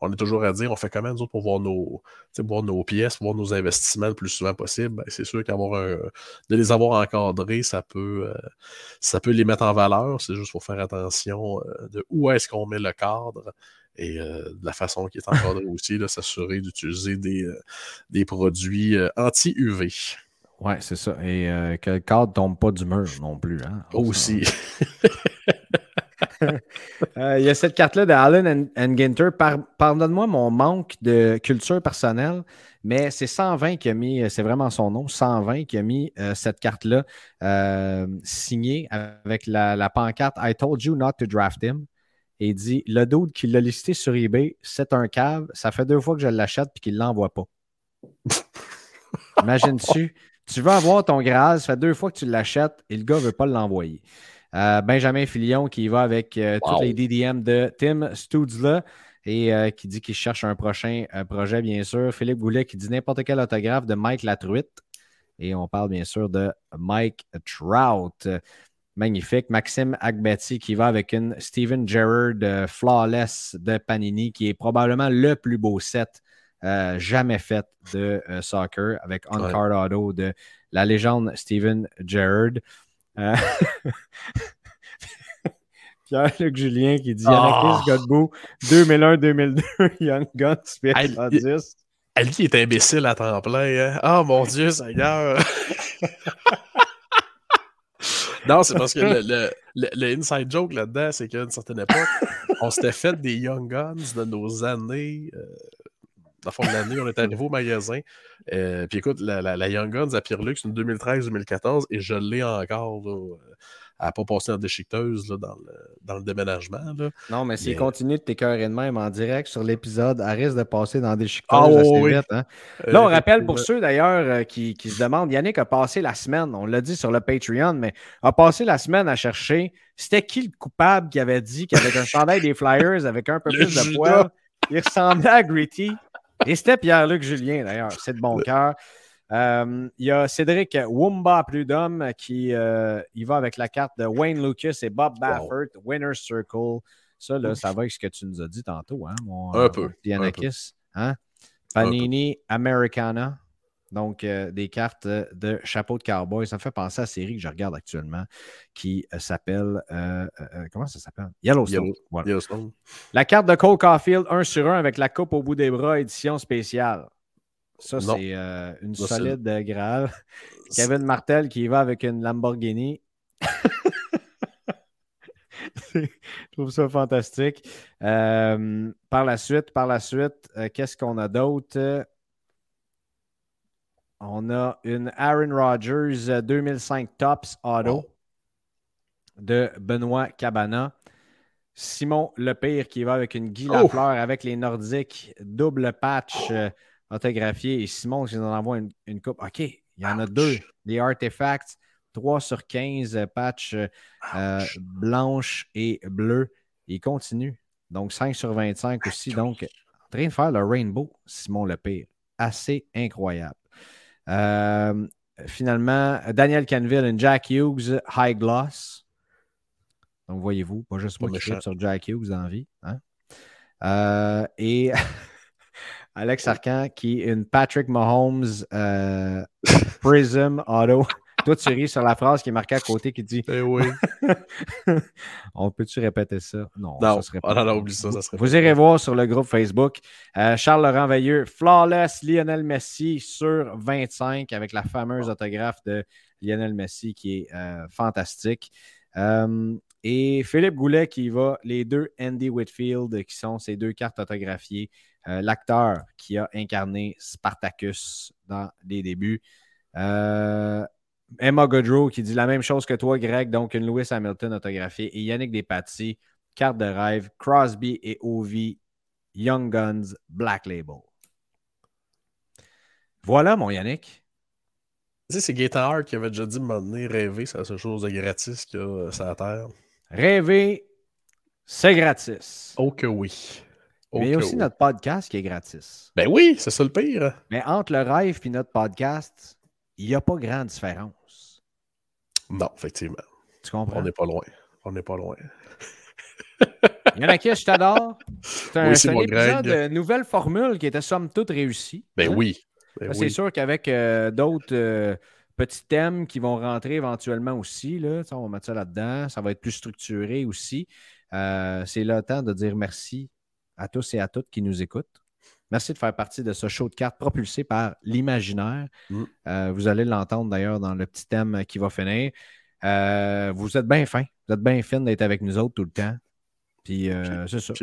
on est toujours à dire, on fait comment nous autres pour voir nos, voir nos pièces, pour voir nos investissements le plus souvent possible? Ben, c'est sûr qu'avoir un, de les avoir encadrés, ça peut, euh, ça peut les mettre en valeur. C'est juste pour faire attention euh, de où est-ce qu'on met le cadre et euh, de la façon qui est encadré aussi, là, s'assurer d'utiliser des, des produits anti-UV Oui, c'est ça. Et euh, que le cadre ne tombe pas du mur non plus. Hein? aussi. Euh, il y a cette carte-là de Allen and Ginter. Par- Pardonne-moi mon manque de culture personnelle, mais c'est 120 qui a mis, c'est vraiment son nom, 120 qui a mis euh, cette carte-là euh, signée avec la, la pancarte I told you not to draft him. Et il dit Le dude qui l'a listé sur eBay, c'est un cave. Ça fait deux fois que je l'achète et qu'il ne l'envoie pas. Imagine-tu, tu veux avoir ton Graal, ça fait deux fois que tu l'achètes et le gars ne veut pas l'envoyer. Euh, Benjamin Filion qui va avec euh, Wow. tous les DDM de Tim Studzla et euh, qui dit qu'il cherche un prochain projet, bien sûr. Philippe Goulet qui dit n'importe quel autographe de Mike Latruite. Et on parle bien sûr de Mike Trout. Magnifique. Maxime Agbetti qui va avec une Steven Gerrard Flawless de Panini qui est probablement le plus beau set euh, jamais fait de euh, soccer avec On-Card Auto de la légende Steven Gerrard. Euh, Pierre-Luc Julien qui dit Ah. Yannick Godbout 2001-2002 Young Guns Hey, PSA 10. Ali est imbécile à temps plein. Hein? Oh mon Dieu, Seigneur! non, c'est parce que le, le- le- le inside joke là-dedans, c'est qu'à une certaine époque, on s'était fait des Young Guns de nos années. Euh, dans le fond de l'année, on est arrivé au magasin. Euh, puis écoute, la, la- la Young Guns à Pierre-Luc, c'est une 2013-2014 et je l'ai encore. Là, euh, elle n'a pas passé en déchiqueteuse là, dans, le, dans le déménagement. Là. Non, mais s'il Mais- continue de t'écœurer de même en direct sur l'épisode, elle risque de passer dans des Ah, assez oui, vite. hein. Là, on Euh, rappelle pour ceux d'ailleurs euh, qui, qui se demandent, Yannick a passé la semaine, on l'a dit sur le Patreon, mais a passé la semaine à chercher c'était qui le coupable qui avait dit qu'avec un chandail des Flyers avec un peu Le plus de poids, il ressemblait à Gritty. Et c'était Pierre-Luc Julien d'ailleurs, c'est de bon cœur. Euh, Il y a Cédric Wumba Prudhomme qui euh, va avec la carte de Wayne Lucas et Bob Baffert, Winner's Circle. Ça, là, ça va avec ce que tu nous as dit tantôt, hein, mon, Un peu, mon petit un peu. Yanakis, hein? Panini Americana. Donc, euh, des cartes euh, de chapeau de cowboy. Ça me fait penser à la série que je regarde actuellement qui euh, s'appelle. euh, euh, euh, comment ça s'appelle? Yellowstone. Yellow- Voilà. Yellowstone. La carte de Cole Caulfield 1 sur 1 avec la coupe au bout des bras, édition spéciale. Ça, c'est une Ça, solide Graal. Kevin Martel qui y va avec une Lamborghini. Je trouve ça fantastique. Par la suite, par la suite, qu'est-ce qu'on a d'autre? On a une Aaron Rodgers euh, 2005 Tops Auto Wow. de Benoît Cabana. Simon Lepire qui va avec une Guy Oh! Lafleur avec les Nordiques, double patch euh, autographié. Et Simon qui nous en envoie une, une coupe. OK, il y en a deux. Les Artifacts, 3 sur 15 euh, patch euh, euh, blanche et bleu. Il continue. Donc 5 sur 25 aussi. Donc, en train de faire le Rainbow, Simon Lepire. Assez incroyable. Euh, finalement, Daniel Canville, une Jack Hughes High Gloss. Donc, voyez-vous, pas juste moi qui sur Jack Hughes dans la vie. hein. Euh, et Alex Arcan qui est une Patrick Mahomes euh, Prism Auto. Toi, tu ris sur la phrase qui est marquée à côté qui dit Eh oui. On peut-tu répéter ça? Non, Non. ça serait Ah non, non, oublie ça, ça serait Vous pas irez voir sur le groupe Facebook. Euh, Charles-Laurent Veilleux, Flawless Lionel Messi sur 25 avec la fameuse autographe de Lionel Messi qui est euh, fantastique. Euh, et Philippe Goulet qui va, les deux Andy Whitfield, qui sont ces deux cartes autographiées. Euh, l'acteur qui a incarné Spartacus dans les débuts. Euh, Emma Godreau qui dit la même chose que toi, Greg, donc une Lewis Hamilton autographiée. Et Yannick Despatie, carte de rêve, Crosby et Ovi, Young Guns, Black Label. Voilà, mon Yannick. Tu sais, c'est Hart qui avait déjà dit m'emmener rêver, c'est la seule chose de gratis qu'il y a sur la Terre. Rêver, c'est gratis. Oh que oui. Oh Mais il y a que aussi oui. notre podcast qui est gratis. Ben oui, c'est ça le pire. Mais entre le rêve et notre podcast, il n'y a pas grande différence. Non, effectivement. Tu comprends? On n'est pas loin. On n'est pas loin. Il y en a qui, je t'adore. C'est un, Oui, c'est c'est un mon épisode de nouvelle formule qui était somme toute réussie. Ben Hein? oui. Ben Là, oui. C'est sûr qu'avec euh, d'autres euh, petits thèmes qui vont rentrer éventuellement aussi, là, on va mettre ça là-dedans, ça va être plus structuré aussi. Euh, c'est le temps de dire merci à tous et à toutes qui nous écoutent. Merci de faire partie de ce show de cartes propulsé par l'imaginaire. Mm. Euh, vous allez l'entendre d'ailleurs dans le petit thème qui va finir. Euh, vous êtes bien fin. Vous êtes bien fin d'être avec nous autres tout le temps. Puis euh, c'est ça.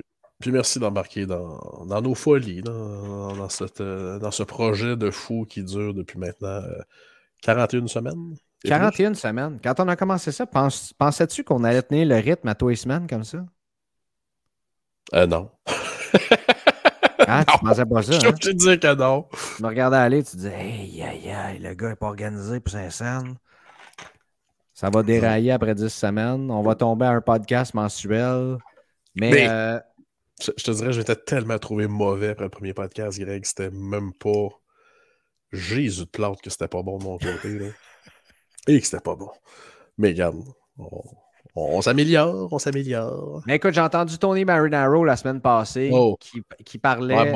Puis merci d'embarquer dans, dans nos folies, dans, dans, cette, dans ce projet de fou qui dure depuis maintenant euh, 41 semaines. Et 41 semaines. Quand on a commencé ça, pense- pensais-tu qu'on allait tenir le rythme à tous les semaines comme ça? Euh, non. Hein, tu pensais pas Je ça? suis hein? de dire que non. Tu me regardais aller, tu disais Hey, aïe, aïe, le gars n'est pas organisé pour saint scène. Ça va dérailler après 10 semaines. On va tomber à un podcast mensuel. Mais, Mais- euh, Je, je te dirais, je m'étais tellement trouvé mauvais après le premier podcast, Greg. C'était même pas. Jésus de plate que c'était pas bon de mon côté. Là. Et que c'était pas bon. Mais regarde, on, on s'améliore, on s'améliore. mais écoute, j'ai entendu Tony Marinaro la semaine passée Oh. qui, qui parlait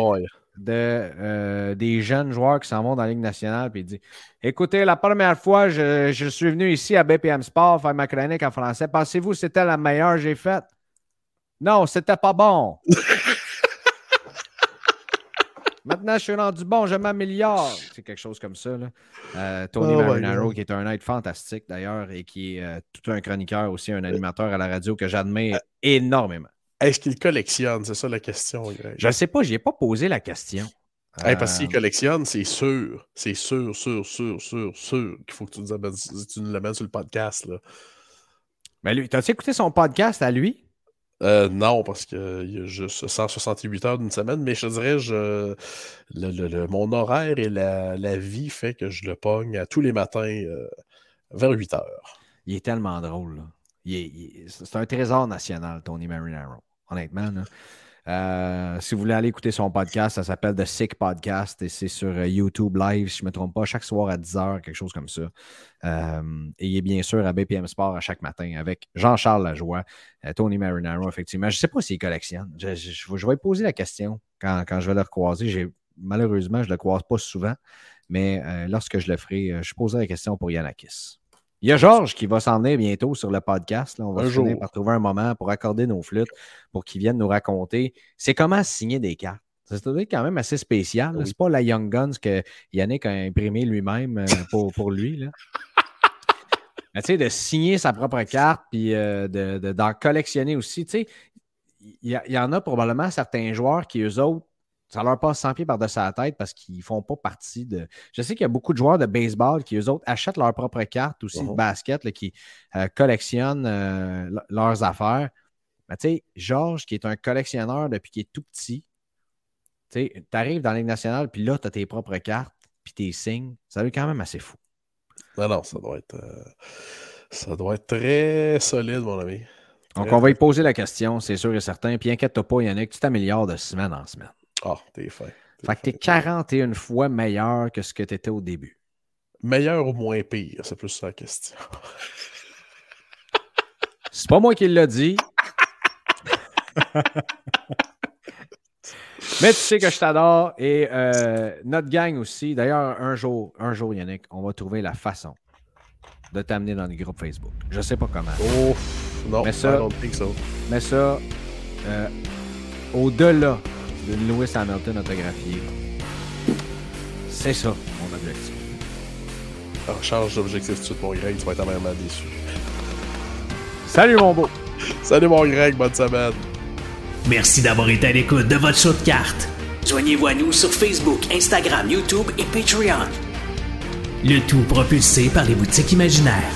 de, euh, des jeunes joueurs qui s'en vont dans la Ligue nationale. Puis il dit Écoutez, la première fois, je, je suis venu ici à BPM Sport faire ma chronique en français. Pensez-vous que c'était la meilleure que j'ai faite Non, c'était pas bon. Maintenant, je suis rendu bon, je m'améliore. C'est quelque chose comme ça. là. Euh, Tony Oh Marinaro, qui est un être fantastique d'ailleurs et qui est euh, tout un chroniqueur aussi, un animateur à la radio que j'admire énormément. Est-ce qu'il collectionne? C'est ça la question, Greg. Je ne sais pas, je n'y ai pas posé la question. Hey, parce Euh, qu'il collectionne, c'est sûr. C'est sûr, sûr, sûr, sûr, sûr qu'il faut que tu nous, amènes- tu nous l'amènes sur le podcast. Là. Mais lui, t'as-tu écouté son podcast à lui? Euh, non, parce qu'il y a juste 168 heures d'une semaine, mais je dirais, je, le, le- le- mon horaire et la, la vie fait que je le pogne à tous les matins euh, vers 8 heures. Il est tellement drôle. là. Il est- c'est un trésor national, Tony Marinaro. Honnêtement. là. Euh, si vous voulez aller écouter son podcast, ça s'appelle The Sick Podcast et c'est sur euh, YouTube Live, si je ne me trompe pas, chaque soir à 10h, quelque chose comme ça. Euh, et il est bien sûr à BPM Sport à chaque matin avec Jean-Charles Lajoie, Tony Marinaro, effectivement. Je ne sais pas s'il collectionne. Je, vais- poser la question quand, je vais le recroiser. Malheureusement, je ne le croise pas souvent, mais lorsque je le ferai, je poserai la question pour Yanakis. Il y a Georges qui va s'en venir bientôt sur le podcast. là. On va finir par trouver un moment pour accorder nos flûtes pour qu'il vienne nous raconter c'est comment signer des cartes. C'est quand même assez spécial. Oui. C'est pas la Young Guns que Yannick a imprimé lui-même euh, pour, pour lui. Là. Mais tu sais, de signer sa propre carte puis euh, de- de- d'en collectionner aussi. Tu sais, il y, y en a probablement certains joueurs qui, eux autres, ça leur passe 100 pieds par-dessus la tête parce qu'ils ne font pas partie de. Je sais qu'il y a beaucoup de joueurs de baseball qui, eux autres, achètent leur propre carte aussi de Mhm. basket, là, qui euh, collectionnent euh, le- leurs affaires. Mais tu sais, Georges, qui est un collectionneur depuis qu'il est tout petit, tu arrives dans la Ligue nationale, puis là, tu as tes propres cartes, puis tes signes. Ça est quand même assez fou. Non, non, ça doit être, euh, ça doit être très solide, mon ami. Donc, on va y poser la question, c'est sûr et certain. Puis inquiète-toi pas, Yannick, tu t'améliores de semaine en semaine. Ah, t'es fin. t'es Fait que tu es 41 fois meilleur que ce que tu étais au début. Meilleur ou moins pire, c'est plus ça la question. C'est pas moi qui l'ai dit. Mais tu sais que je t'adore et euh, notre gang aussi. D'ailleurs, un jour, un jour, Yannick, on va trouver la façon de t'amener dans les groupes Facebook. Je sais pas comment. Oh, non, Mais ça- I don't think so. Mais ça, euh, au-delà d'une Lewis Hamilton autographiée, c'est ça mon objectif. Alors, change d'objectif tout de suite, mon Greg, tu vas être amèrement déçu. Salut, mon beau. Salut, mon Greg. Bonne semaine. Merci d'avoir été à l'écoute de votre show de cartes. Joignez-vous à nous sur Facebook, Instagram, YouTube et Patreon. Le tout propulsé par les boutiques imaginaires.